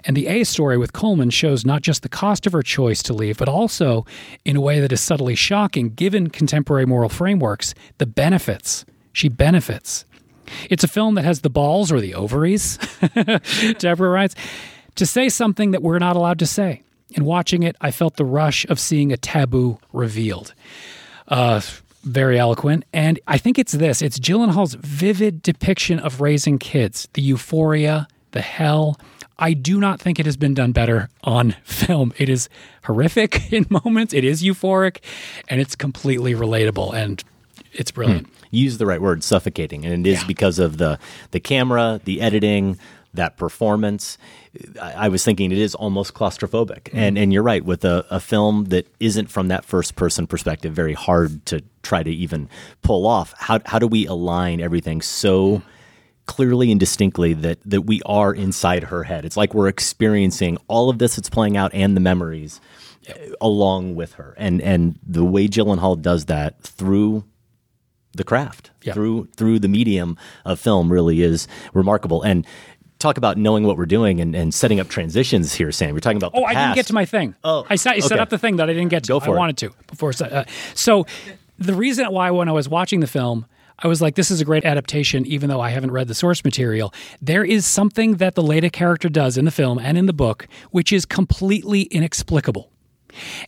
And the A story with Colman shows not just the cost of her choice to leave, but also, in a way that is subtly shocking given contemporary moral frameworks, the benefits. She benefits. It's a film that has the balls or the ovaries, Deborah writes, to say something that we're not allowed to say. And watching it, I felt the rush of seeing a taboo revealed. Uh, very eloquent. And I think it's this it's Gyllenhaal's vivid depiction of raising kids, the euphoria, the hell. I do not think it has been done better on film. It is horrific in moments, it is euphoric, and it's completely relatable. And it's brilliant. Hmm. Use the right word, suffocating. And it is yeah. because of the the camera, the editing, that performance. I, was thinking it is almost claustrophobic. Mm. And and you're right, with a, a film that isn't from that first person perspective, very hard to try to even pull off. How how do we align everything so mm. clearly and distinctly that that we are inside her head? It's like we're experiencing all of this that's playing out and the memories yep. along with her. And and the way Gyllenhaal does that through the craft through through the medium of film really is remarkable and talk about knowing what we're doing and, and setting up transitions here, Sam. We're talking about. oh, I didn't get to my thing. Oh, I set, I set okay. up the thing that I didn't get to. Go for I it. wanted to before. Uh, so, the reason why when I was watching the film. I was like, this is a great adaptation, even though I haven't read the source material. There is something that the Leda character does in the film and in the book, which is completely inexplicable.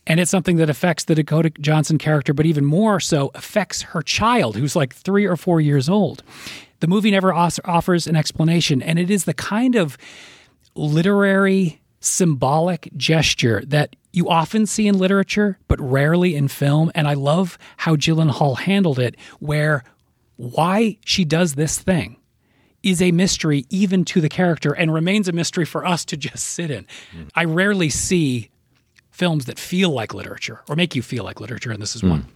And it's something that affects the Dakota Johnson character, but even more so affects her child, who's like three or four years old. The movie never offers an explanation, and it is the kind of literary symbolic gesture that you often see in literature, but rarely in film. And I love how Gyllenhaal handled it, where why she does this thing is a mystery even to the character and remains a mystery for us to just sit in. Mm. I rarely see films that feel like literature or make you feel like literature, and this is mm. one.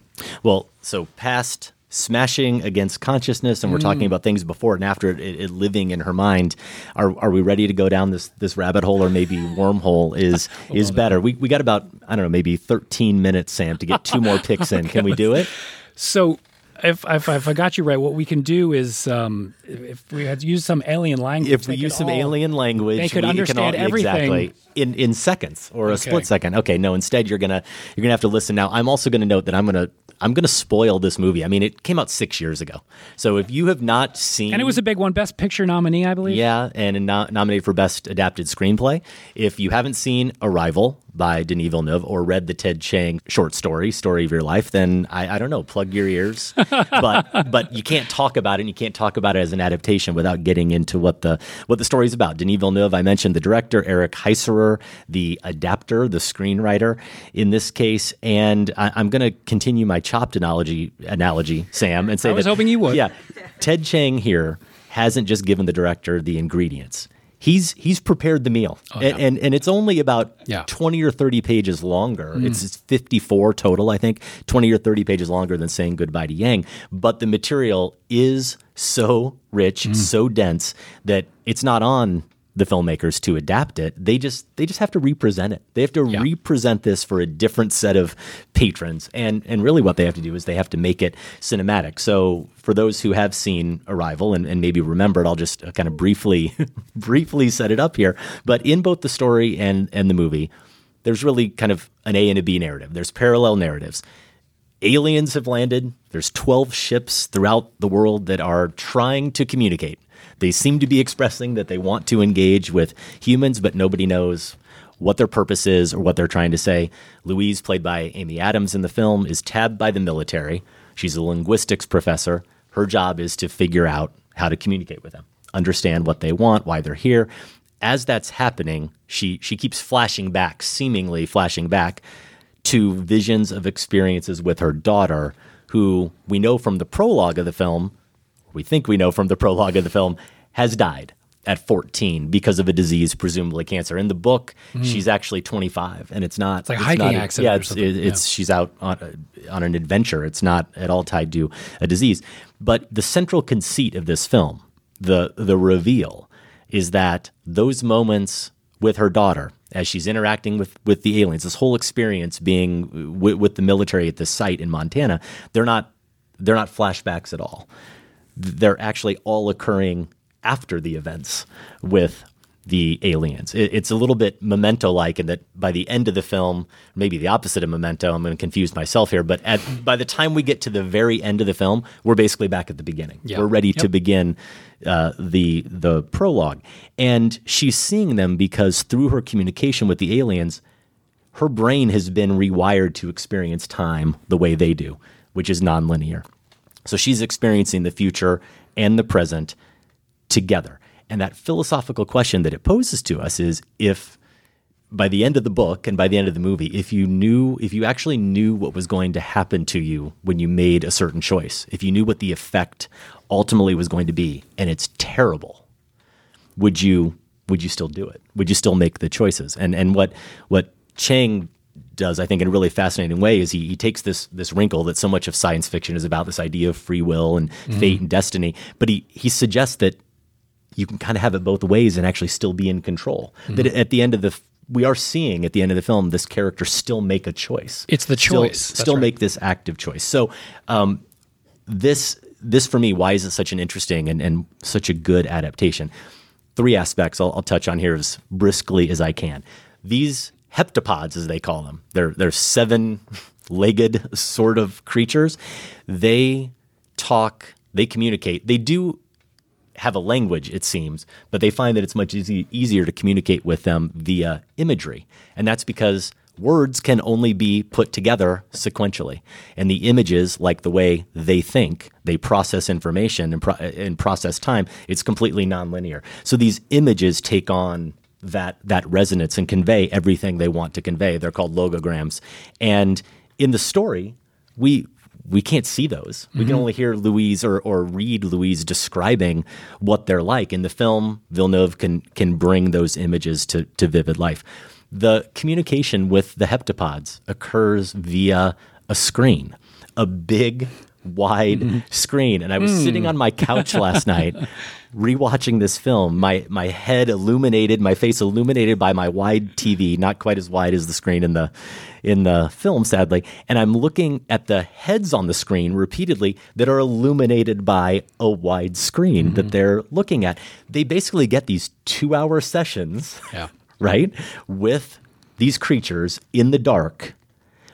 Well, so past smashing against consciousness and we're mm. talking about things before and after it, it, living in her mind are, are we ready to go down this this rabbit hole or maybe wormhole is is better we, we got about i don't know maybe 13 minutes sam to get two more picks in can we do it so if, if, if, I got you right, what we can do is um, if we had to use some alien language. If we use some all, alien language, they could understand all, everything exactly in, in seconds or a okay. split second. Okay, no. Instead, you're gonna you're gonna have to listen. Now, I'm also gonna note that I'm gonna I'm going to spoil this movie. I mean, it came out six years ago. So if you have not seen. And it was a big one, Best Picture nominee, I believe. Yeah, and no- nominated for Best Adapted Screenplay. If you haven't seen Arrival, by Denis Villeneuve or read the Ted Chiang short story, Story of Your Life, then I, I don't know, plug your ears. but but you can't talk about it and you can't talk about it as an adaptation without getting into what the what the story is about. Denis Villeneuve, I mentioned the director, Eric Heisserer, the adapter, the screenwriter in this case. And I, am going to continue my chopped analogy, analogy, Sam, and say I was that, hoping you would. Yeah, Ted Chiang here hasn't just given the director the ingredients he's he's prepared the meal, oh, and, yeah. and, and it's only about yeah. twenty or thirty pages longer. Mm. It's, it's fifty four total, I think, twenty or thirty pages longer than saying goodbye to Yang. But the material is so rich, mm. so dense that it's not on the filmmakers to adapt it. They just they just have to represent it. They have to yeah. represent this for a different set of patrons. And and really what they have to do is they have to make it cinematic. So for those who have seen Arrival and, and maybe remember it, I'll just uh, kind of briefly briefly set it up here. But in both the story and and the movie, there's really kind of an A and a B narrative. There's parallel narratives. Aliens have landed. There's 12 ships throughout the world that are trying to communicate they seem to be expressing that they want to engage with humans, but nobody knows what their purpose is or what they're trying to say. Louise, played by Amy Adams in the film, is tabbed by the military. She's a linguistics professor. Her job is to figure out how to communicate with them, understand what they want, why they're here. As that's happening, she she keeps flashing back, seemingly flashing back to visions of experiences with her daughter, who we know from the prologue of the film, we think we know from the prologue of the film, has died at 14 because of a disease, presumably cancer. In the book, mm. she's actually 25, and it's not. It's like a hiking not, accident. Yeah, it's, it, it's yeah. she's out on on an adventure. It's not at all tied to a disease. But the central conceit of this film, the the reveal, is that those moments with her daughter as she's interacting with with the aliens, this whole experience being w- with the military at this site in Montana, they're not they're not flashbacks at all. They're actually all occurring after the events with the aliens. It, it's a little bit memento like in that by the end of the film, maybe the opposite of memento, I'm going to confuse myself here, but at, by the time we get to the very end of the film, we're basically back at the beginning. Yep. We're ready yep. to begin uh, the the prologue. And she's seeing them because through her communication with the aliens, her brain has been rewired to experience time the way they do, which is nonlinear. So she's experiencing the future and the present together. And that philosophical question that it poses to us is if by the end of the book and by the end of the movie, if you knew, if you actually knew what was going to happen to you when you made a certain choice, if you knew what the effect ultimately was going to be, and it's terrible, would you would you still do it? Would you still make the choices? And and what what Chiang does, I think, in a really fascinating way, is he, he takes this this wrinkle that so much of science fiction is about, this idea of free will and mm-hmm. fate and destiny, but he he suggests that you can kind of have it both ways and actually still be in control. Mm-hmm. That at the end of the we are seeing at the end of the film this character still make a choice. It's the choice. Still, still right. make this active choice. So um, this this for me, why is it such an interesting and, and such a good adaptation? Three aspects I'll, I'll touch on here as briskly as I can. These heptapods, as they call them, they're they're seven legged sort of creatures. They talk, they communicate. They do have a language, it seems, but they find that it's much easy, easier to communicate with them via imagery. And that's because words can only be put together sequentially. And the images, like the way they think, they process information and, pro- and process time, it's completely nonlinear. So these images take on that that resonance and convey everything they want to convey. They're called logograms. And in the story, we we can't see those. We mm-hmm. can only hear Louise or, or read Louise describing what they're like. In the film, Villeneuve can can bring those images to, to vivid life. The communication with the heptapods occurs via a screen, a big, wide mm-hmm. screen. And I was mm. sitting on my couch last night rewatching this film, my my head illuminated, my face illuminated by my wide TV, not quite as wide as the screen in the in the film, sadly. And I'm looking at the heads on the screen repeatedly that are illuminated by a wide screen mm-hmm. that they're looking at. They basically get these two hour sessions, yeah. right, with these creatures in the dark,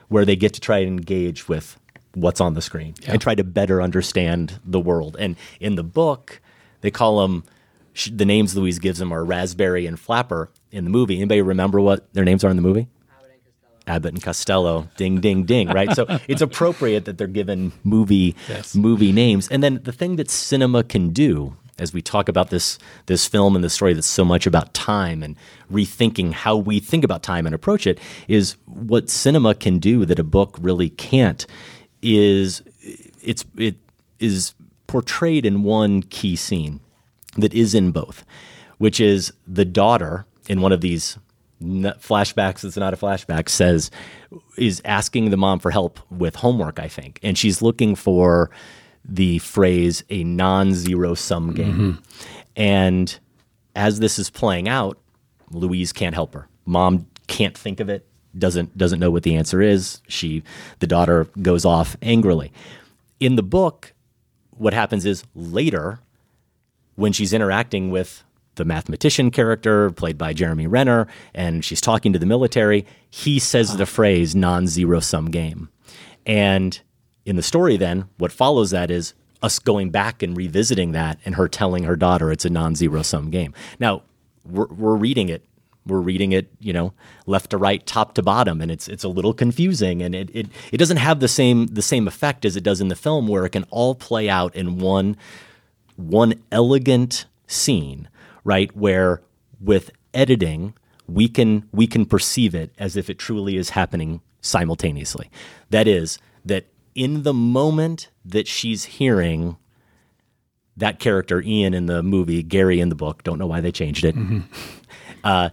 where they get to try and engage with what's on the screen yeah. and try to better understand the world. And in the book, they call them the names Louise gives them are Raspberry and Flapper in the movie. Anybody remember what their names are in the movie? Abbott and Costello, ding, ding, ding, right? so it's appropriate that they're given movie yes. movie names. And then the thing that cinema can do, as we talk about this this film and the story that's so much about time and rethinking how we think about time and approach it, is what cinema can do that a book really can't. Is it's it is portrayed in one key scene that is in both, which is the daughter in one of these flashbacks it's not a flashback says is asking the mom for help with homework i think. And she's looking for the phrase a non-zero sum game. Mm-hmm. and as this is playing out louise can't help her. Mom can't think of it doesn't doesn't know what the answer is she the daughter goes off angrily in the book what happens is later, when she's interacting with the mathematician character played by Jeremy Renner, and she's talking to the military, he says the phrase non zero sum game. And in the story, then, what follows that is us going back and revisiting that and her telling her daughter it's a non-zero sum game. Now, we're, we're reading it we're reading it, you know, left to right, top to bottom, and it's it's a little confusing, and it it, it doesn't have the same the same effect as it does in the film, where it can all play out in one one elegant scene, right? Where with editing, we can we can perceive it as if it truly is happening simultaneously. That is that in the moment that she's hearing that character Ian in the movie, Gary in the book, don't know why they changed it. Mm-hmm. Uh,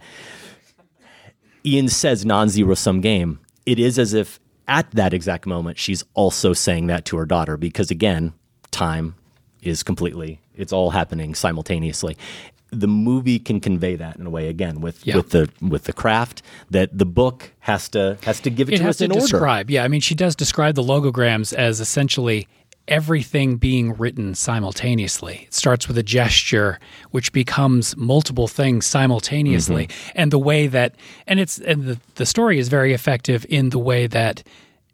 Ian says non zero sum game. It is as if at that exact moment she's also saying that to her daughter because, again, time is completely, it's all happening simultaneously. The movie can convey that in a way again with, yeah. with the with the craft that the book has to has to give it, it to has us to in describe. order. Yeah, I mean she does describe the logograms as essentially everything being written simultaneously. It starts with a gesture which becomes multiple things simultaneously. Mm-hmm. And the way that and it's and the, the story is very effective in the way that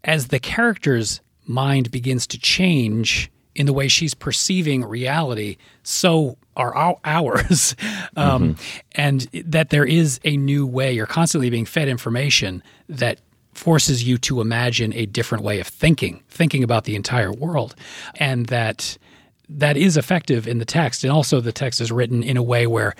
as the character's mind begins to change in the way she's perceiving reality, so are our, ours. um, mm-hmm. And that there is a new way. You're constantly being fed information that forces you to imagine a different way of thinking, thinking about the entire world. And that that is effective in the text. And also the text is written in a way where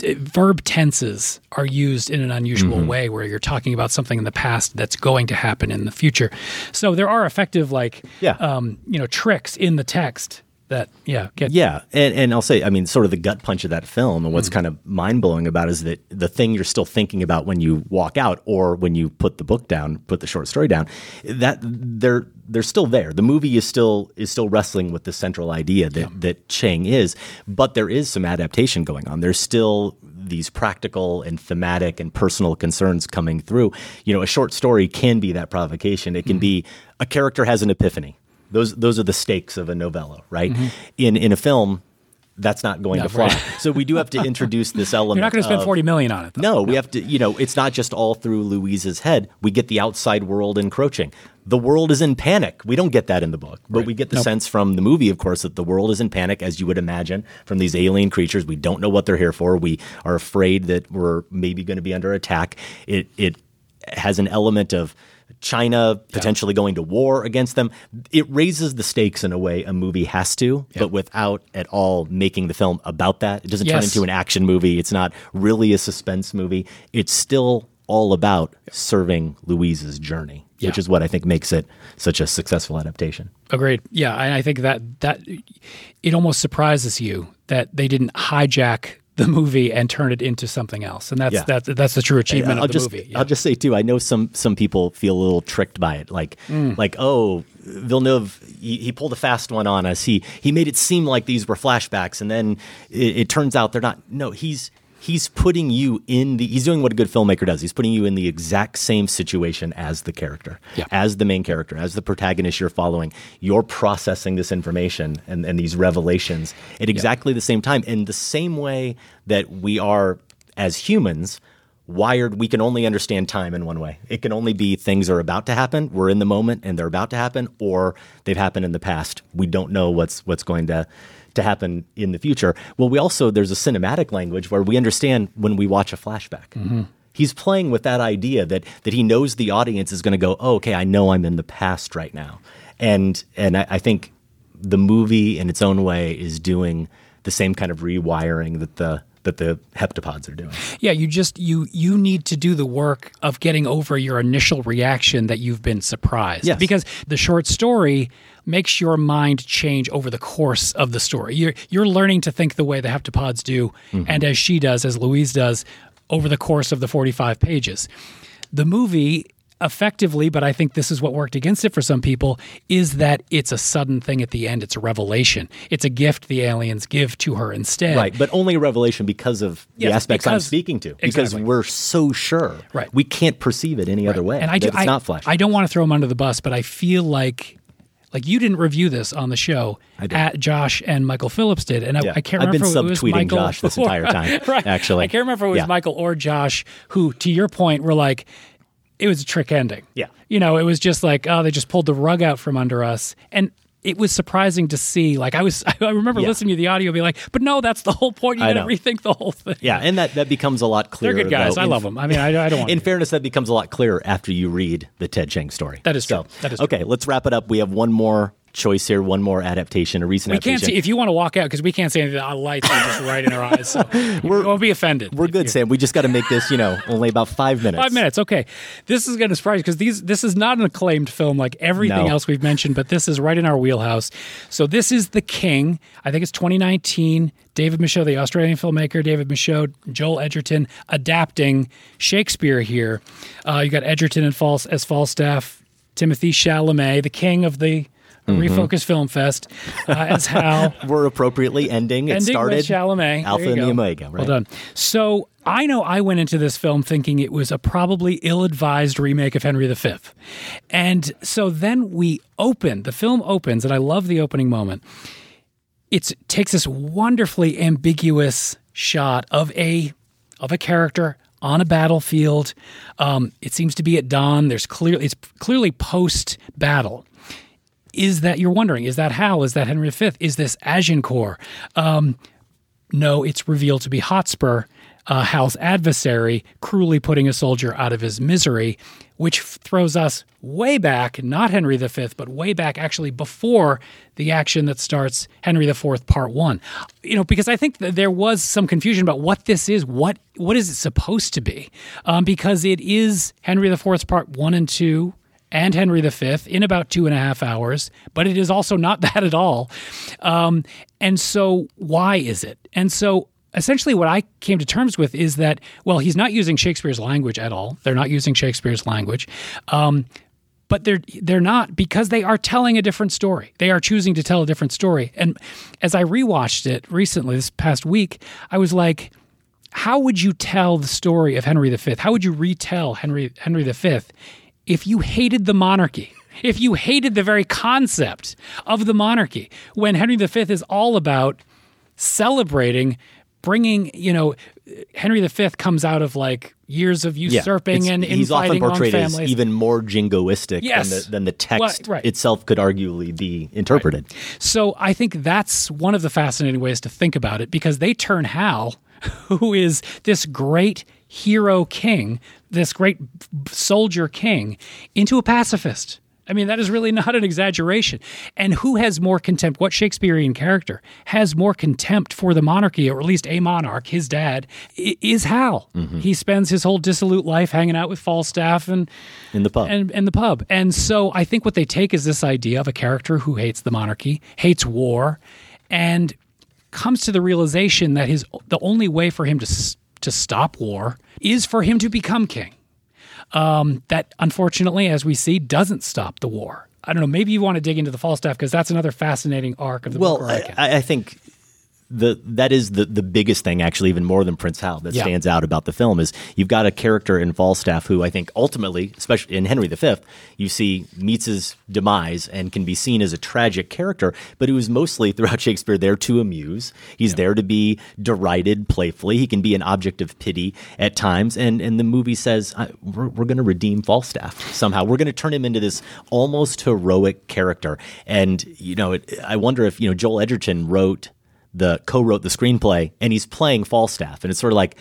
verb tenses are used in an unusual mm-hmm. way where you're talking about something in the past that's going to happen in the future. So there are effective like yeah. um, you know tricks in the text that yeah get yeah and, and i'll say i mean sort of the gut punch of that film and what's mm. kind of mind-blowing about is that the thing you're still thinking about when you walk out or when you put the book down put the short story down that they're they're still there the movie is still is still wrestling with the central idea that yeah. that Chiang is but there is some adaptation going on there's still these practical and thematic and personal concerns coming through you know a short story can be that provocation it can mm. be a character has an epiphany those those are the stakes of a novella, right? Mm-hmm. In in a film, that's not going to fly. Right. so we do have to introduce this element. You're not going to spend of, forty million on it. Though. No, no, we have to. You know, it's not just all through Louise's head. We get the outside world encroaching. The world is in panic. We don't get that in the book, but right. we get the nope. sense from the movie, of course, that the world is in panic, as you would imagine, from these alien creatures. We don't know what they're here for. We are afraid that we're maybe going to be under attack. It it has an element of China potentially yeah. going to war against them. It raises the stakes in a way a movie has to, yeah. but without at all making the film about that. It doesn't yes. turn into an action movie. It's not really a suspense movie. It's still all about serving Louise's journey, yeah. which is what I think makes it such a successful adaptation. Agreed. Yeah, and I think that that it almost surprises you that they didn't hijack the movie and turn it into something else. And that's yeah. that's that's the true achievement I'll of the just, movie. Yeah. I'll just say too, I know some some people feel a little tricked by it. Like mm. like, oh, Villeneuve he, he, pulled a fast one on us. He he made it seem like these were flashbacks and then it, it turns out they're not. No, he's he's putting you in the he's doing what a good filmmaker does. He's putting you in the exact same situation as the character yeah. as the main character as the protagonist you're following. You're processing this information and, and these revelations at exactly yeah. the same time. In the same way that we are as humans wired we can only understand time in one way. It can only be things are about to happen. We're in the moment and they're about to happen or they've happened in the past. We don't know what's what's going to to happen in the future. Well, we also, there's a cinematic language where we understand when we watch a flashback. Mm-hmm. He's playing with that idea that, that he knows the audience is going to go, oh, okay, I know I'm in the past right now. And, and I, I think the movie in its own way is doing the same kind of rewiring that the that the heptapods are doing. Yeah, you just you you need to do the work of getting over your initial reaction that you've been surprised. Yes. Because the short story makes your mind change over the course of the story. You're you're learning to think the way the heptapods do, mm-hmm. and as she does, as Louise does, over the course of the 45 pages. The movie effectively, but I think this is what worked against it for some people, is that it's a sudden thing at the end. It's a revelation. It's a gift the aliens give to her instead. Right, but only a revelation because of yes, the aspects because, I'm speaking to. Because exactly. we're so sure. Right. We can't perceive it any right. other way. And I do, it's I, not flash. I don't want to throw them under the bus, but I feel like like you didn't review this on the show. At Josh and Michael Phillips did, and I, yeah. I can't remember I've been if it was Michael Josh this entire time. right. Actually, I can't remember if it was yeah. Michael or Josh who, to your point, were like, it was a trick ending. Yeah, you know, it was just like, oh, they just pulled the rug out from under us, and it was surprising to see. Like I was, I remember Yeah. listening to the audio, and be like, "But no, that's the whole point. You got to rethink the whole thing." Yeah, and that, that becomes a lot clearer. They're good guys. though, I in- love them. I mean, I, I don't want. In fairness, that becomes a lot clearer after you read the Ted Chiang story. That is so, true. That is okay. Let's wrap it up. We have one more choice here, one more adaptation, a recent we can't see if you want to walk out because we can't see anything. Our lights are just right in our eyes, so we won't be offended. We're good, Sam. We just got to make this, you know, only about five minutes. Five minutes, okay. This is going to surprise you because these this is not an acclaimed film like everything No. else we've mentioned, but this is right in our wheelhouse. So this is The King. I think it's 2019. David Michôd, the Australian filmmaker, David Michôd, Joel Edgerton adapting Shakespeare here. Uh, you got Edgerton and False as Falstaff, Timothée Chalamet, the king of the Mhm. Refocus Film Fest, uh, as Hal. We're appropriately ending. It Ending started with Chalamet. Alpha and the. Omega. Right? Well done. So I know I went into this film thinking it was a probably ill-advised remake of Henry V, and so then we open. The film opens, and I love the opening moment. It takes this wonderfully ambiguous shot of a of a character on a battlefield. Um, it seems to be at dawn. There's clearly it's clearly post battle is that you're wondering is that Hal? Is that Henry V? Is this Agincourt? Um, no, it's revealed to be Hotspur, uh, Hal's adversary, cruelly putting a soldier out of his misery, which throws us way back, not Henry V, but way back actually before the action that starts Henry IV Part One. You know, because I think that there was some confusion about what this is. What what is it supposed to be? Um, because it is Henry IV's Part One and Two and Henry V in about two and a half hours, but it is also not that at all. Um, and so, why is it? And so, essentially, what I came to terms with is that, well, he's not using Shakespeare's language at all. They're not using Shakespeare's language. Um, but they're they're not because they are telling a different story. They are choosing to tell a different story. And as I rewatched it recently this past week, I was like, how would you tell the story of Henry V? How would you retell Henry Henry V if you hated the monarchy? If you hated the very concept of the monarchy, when Henry V is all about celebrating, bringing, you know, Henry V comes out of like years of Yeah, usurping it's- and he's often portrayed as even more jingoistic Yes. than, the, than the text Well, right. itself could arguably be interpreted. So I think that's one of the fascinating ways to think about it because they turn Hal, who is this great hero king, this great soldier king, into a pacifist. I mean, that is really not an exaggeration. And who has more contempt? What Shakespearean character has more contempt for the monarchy, or at least a monarch, his dad, is Hal. Mm-hmm. He spends his whole dissolute life hanging out with Falstaff and in the pub. and, and the pub. And so I think what they take is this idea of a character who hates the monarchy, hates war, and comes to the realization that his the only way for him to to stop war is for him to become king. Um, that unfortunately, as we see, doesn't stop the war. I don't know. Maybe you want to dig into the Falstaff because that's another fascinating arc of the book. Well. I, I think the that is the the biggest thing, actually, even more than Prince Hal, that Yeah. stands out about the film is you've got a character in Falstaff who I think ultimately, especially in Henry V, you see meets his demise and can be seen as a tragic character, but who is mostly throughout Shakespeare there to amuse. He's there to be derided playfully. He can be an object of pity at times, and and the movie says I, we're we're going to redeem Falstaff somehow. We're going to turn him into this almost heroic character, and you know, it, I wonder if you know Joel Edgerton wrote the co-wrote the screenplay and he's playing Falstaff. And it's sort of like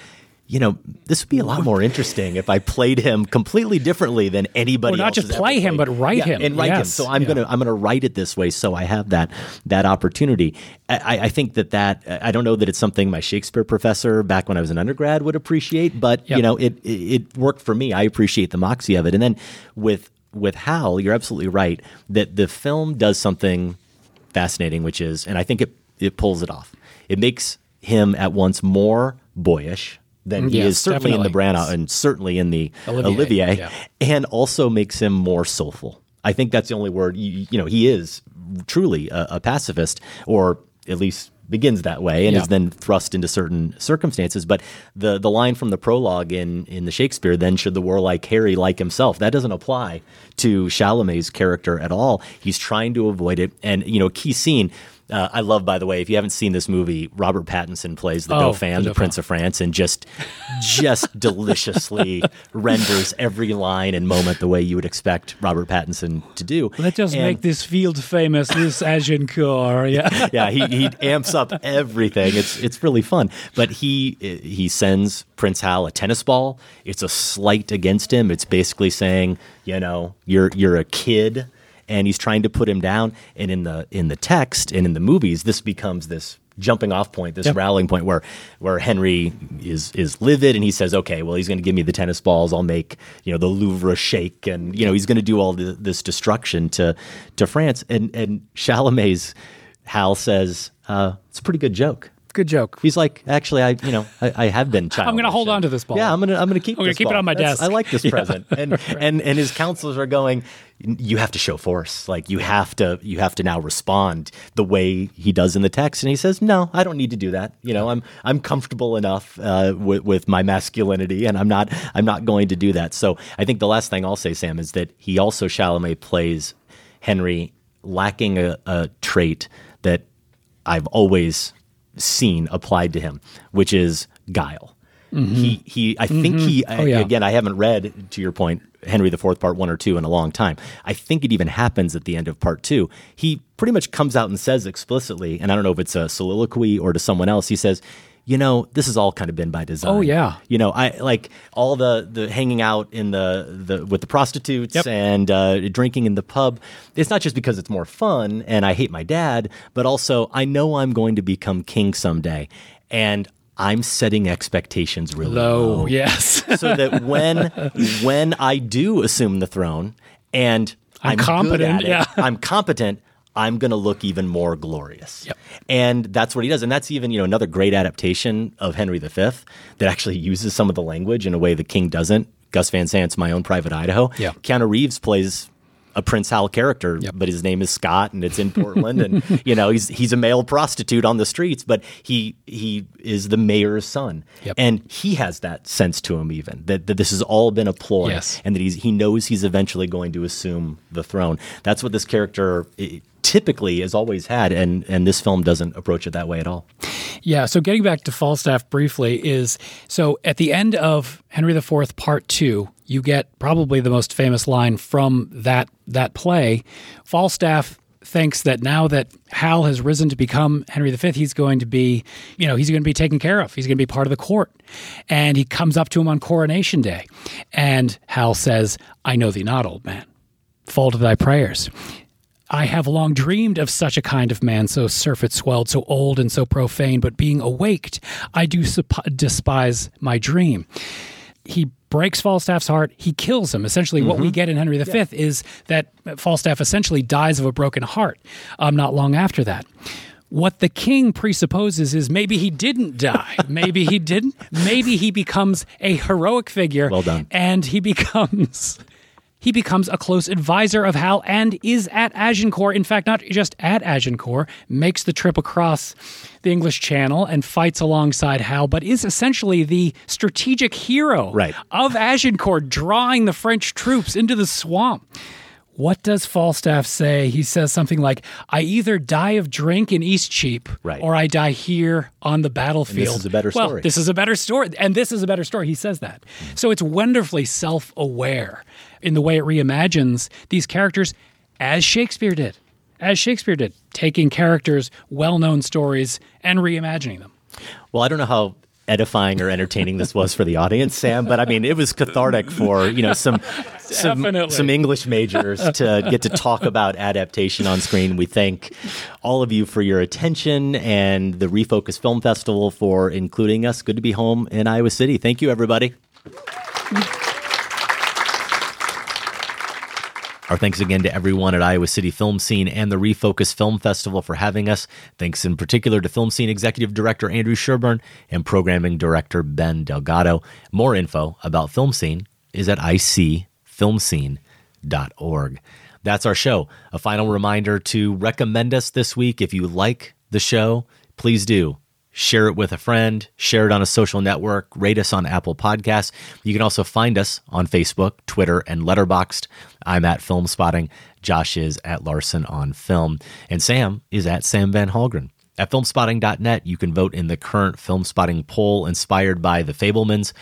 you know this would be a lot more interesting if I played him completely differently than anybody Or not just play him, but write Yeah, him. and write him. So I'm yeah. gonna I'm gonna write it this way so I have that that opportunity. I, I think that that I don't know that it's something my Shakespeare professor back when I was an undergrad would appreciate but you know it, it it worked for me. I appreciate the moxie of it. And then with with Hal you're absolutely right that the film does something fascinating, which is, and I think it it pulls it off. It makes him at once more boyish than he Yes, is certainly in the definitely. Branagh and certainly in the Olivier, Olivier, yeah. and also makes him more soulful. I think that's the only word. You, you know, he is truly a, a pacifist, or at least begins that way, and Yeah. is then thrust into certain circumstances. But the the line from the prologue in in the Shakespeare, "Then should the warlike Harry like himself," that doesn't apply to Chalamet's character at all. He's trying to avoid it, and you know, key scene Uh, I love, by the way, if you haven't seen this movie, Robert Pattinson plays the Oh, Dauphin, the. Prince of France, and just just deliciously renders every line and moment the way you would expect Robert Pattinson to do. Let us And- make this field famous, this Agincourt. Yeah. yeah, he, he amps up everything. It's it's really fun. But he he sends Prince Hal a tennis ball. It's a slight against him. It's basically saying, you know, you're you're a kid, and he's trying to put him down. And in the in the text and in the movies, this becomes this jumping off point, this Yep. rallying point where where Henry is is livid and he says, okay, well he's going to give me the tennis balls. I'll make you know the Louvre shake, and you know he's going to do all the, this destruction to to France. And and Chalamet's Hal says, uh, it's a pretty good joke. Good joke. He's like, actually, I you know I, I have been childish. I'm going to hold on to this ball. Yeah, I'm gonna I'm gonna keep. I'm gonna this keep it on my That's- desk. I like this Yeah. present, and and and his counselors are going. You have to show force. Like you have to you have to now respond the way he does in the text. And he says, "No, I don't need to do that. You know, I'm I'm comfortable enough uh, with with my masculinity, and I'm not I'm not going to do that." So I think the last thing I'll say, Sam, is that he also Chalamet plays Henry lacking a, a trait that I've always seen applied to him, which is guile. Mhm. He he I think he. Oh, yeah. again I haven't read to your point Henry the Fourth part one or two in a long time. I think it even happens at the end of part two. He pretty much comes out and says explicitly, and I don't know if it's a soliloquy or to someone else. He says, "You know, this has all kind of been by design." Oh, yeah. You know, I like all the the hanging out in the the with the prostitutes and uh, drinking in the pub. It's not just because it's more fun and I hate my dad, but also I know I'm going to become king someday, and I'm setting expectations really Low, low. yes. so that when when I do assume the throne and I'm I'm, competent, it, yeah. I'm competent. I'm going to look even more glorious. And that's what he does. And that's even, you know, another great adaptation of Henry V that actually uses some of the language in a way the king doesn't. Gus Van Sant's My Own Private Idaho. Yeah. Keanu Reeves plays a Prince Hal character, but his name is Scott and it's in Portland and you know, he's he's a male prostitute on the streets, but he he is the mayor's son. And he has that sense to him even that, that this has all been a ploy Yes. and that he's he knows he's eventually going to assume the throne. That's what this character eh, typically has always had and and this film doesn't approach it that way at all. Yeah. So getting back to Falstaff briefly is so at the end of Henry IV Part Two, you get probably the most famous line from that that play. Falstaff thinks that now that Hal has risen to become Henry V, he's going to be, you know, he's going to be taken care of. He's going to be part of the court. And he comes up to him on coronation day. And Hal says, I know thee not, old man. Fall to thy prayers. I have long dreamed of such a kind of man, so surfeit swelled, so old and so profane, but being awaked, I do sup- despise my dream. He breaks Falstaff's heart, he kills him. Essentially, what we Mhm. get in Henry V is that Falstaff essentially dies of a broken heart um, not long after that. What the king presupposes is maybe he didn't die. Maybe he didn't. Maybe he becomes a heroic figure. Well done. And he becomes he becomes a close advisor of Hal and is at Agincourt. In fact, not just at Agincourt, makes the trip across the English Channel and fights alongside Hal, but is essentially the strategic hero Right. of Agincourt, drawing the French troops into the swamp. What does Falstaff say? He says something like, I either die of drink in Eastcheap Right. or I die here on the battlefield. This is a better well, story. This is a better story. And this is a better story. He says that. Mm. So it's wonderfully self aware in the way it reimagines these characters as Shakespeare did. As Shakespeare did, taking characters, well known stories, and reimagining them. Well, I don't know how edifying or entertaining this was for the audience, Sam, but I mean, it was cathartic for, you know, some some, Definitely. some English majors to get to talk about adaptation on screen. We thank all of you for your attention and the Refocus Film Festival for including us. Good to be home in Iowa City. Thank you, everybody. Our thanks again to everyone at Iowa City Film Scene and the Refocus Film Festival for having us. Thanks in particular to Film Scene Executive Director Andrew Sherburne and Programming Director Ben Delgado. More info about Film Scene is at icfilmscene.org. That's our show. A final reminder to recommend us this week. If you like the show, please do share it with a friend, share it on a social network, rate us on Apple Podcasts. You can also find us on Facebook, Twitter, and Letterboxd. I'm at Film Spotting. Josh is at Larsen on Film. And Sam is at Sam Van Hallgren. At filmspotting.net, you can vote in the current Film Spotting poll inspired by The Fabelmans.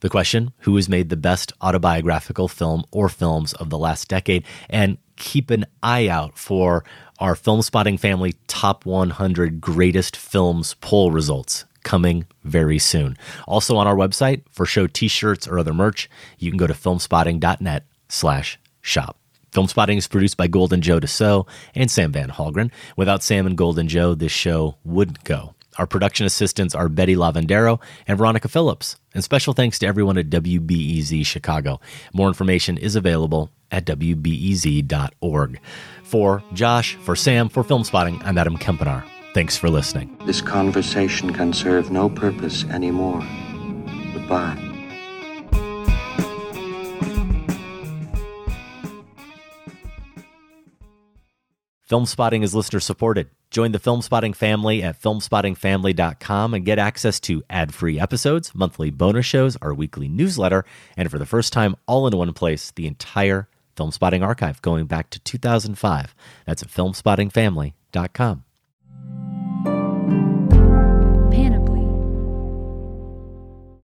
The question Who has made the best autobiographical film or films of the last decade? And keep an eye out for our Film Spotting Family Top 100 Greatest Films poll results coming very soon. Also on our website, for show t-shirts or other merch, you can go to filmspotting.net slash shop. Film Spotting is produced by Golden Joe Deso and Sam Van Hallgren. Without Sam and Golden Joe, this show wouldn't go. Our production assistants are Betty Lavendero and Veronica Phillips. And special thanks to everyone at WBEZ Chicago. More information is available at WBEZ.org. For Josh, for Sam, for Film Spotting, I'm Adam Kempenaar. Thanks for listening. This conversation can serve no purpose anymore. Goodbye. Film Spotting is listener supported. Join the Film Spotting family at filmspottingfamily.com and get access to ad free episodes, monthly bonus shows, our weekly newsletter, and for the first time, all in one place, the entire Film Spotting archive going back to 2005. That's at filmspottingfamily.com.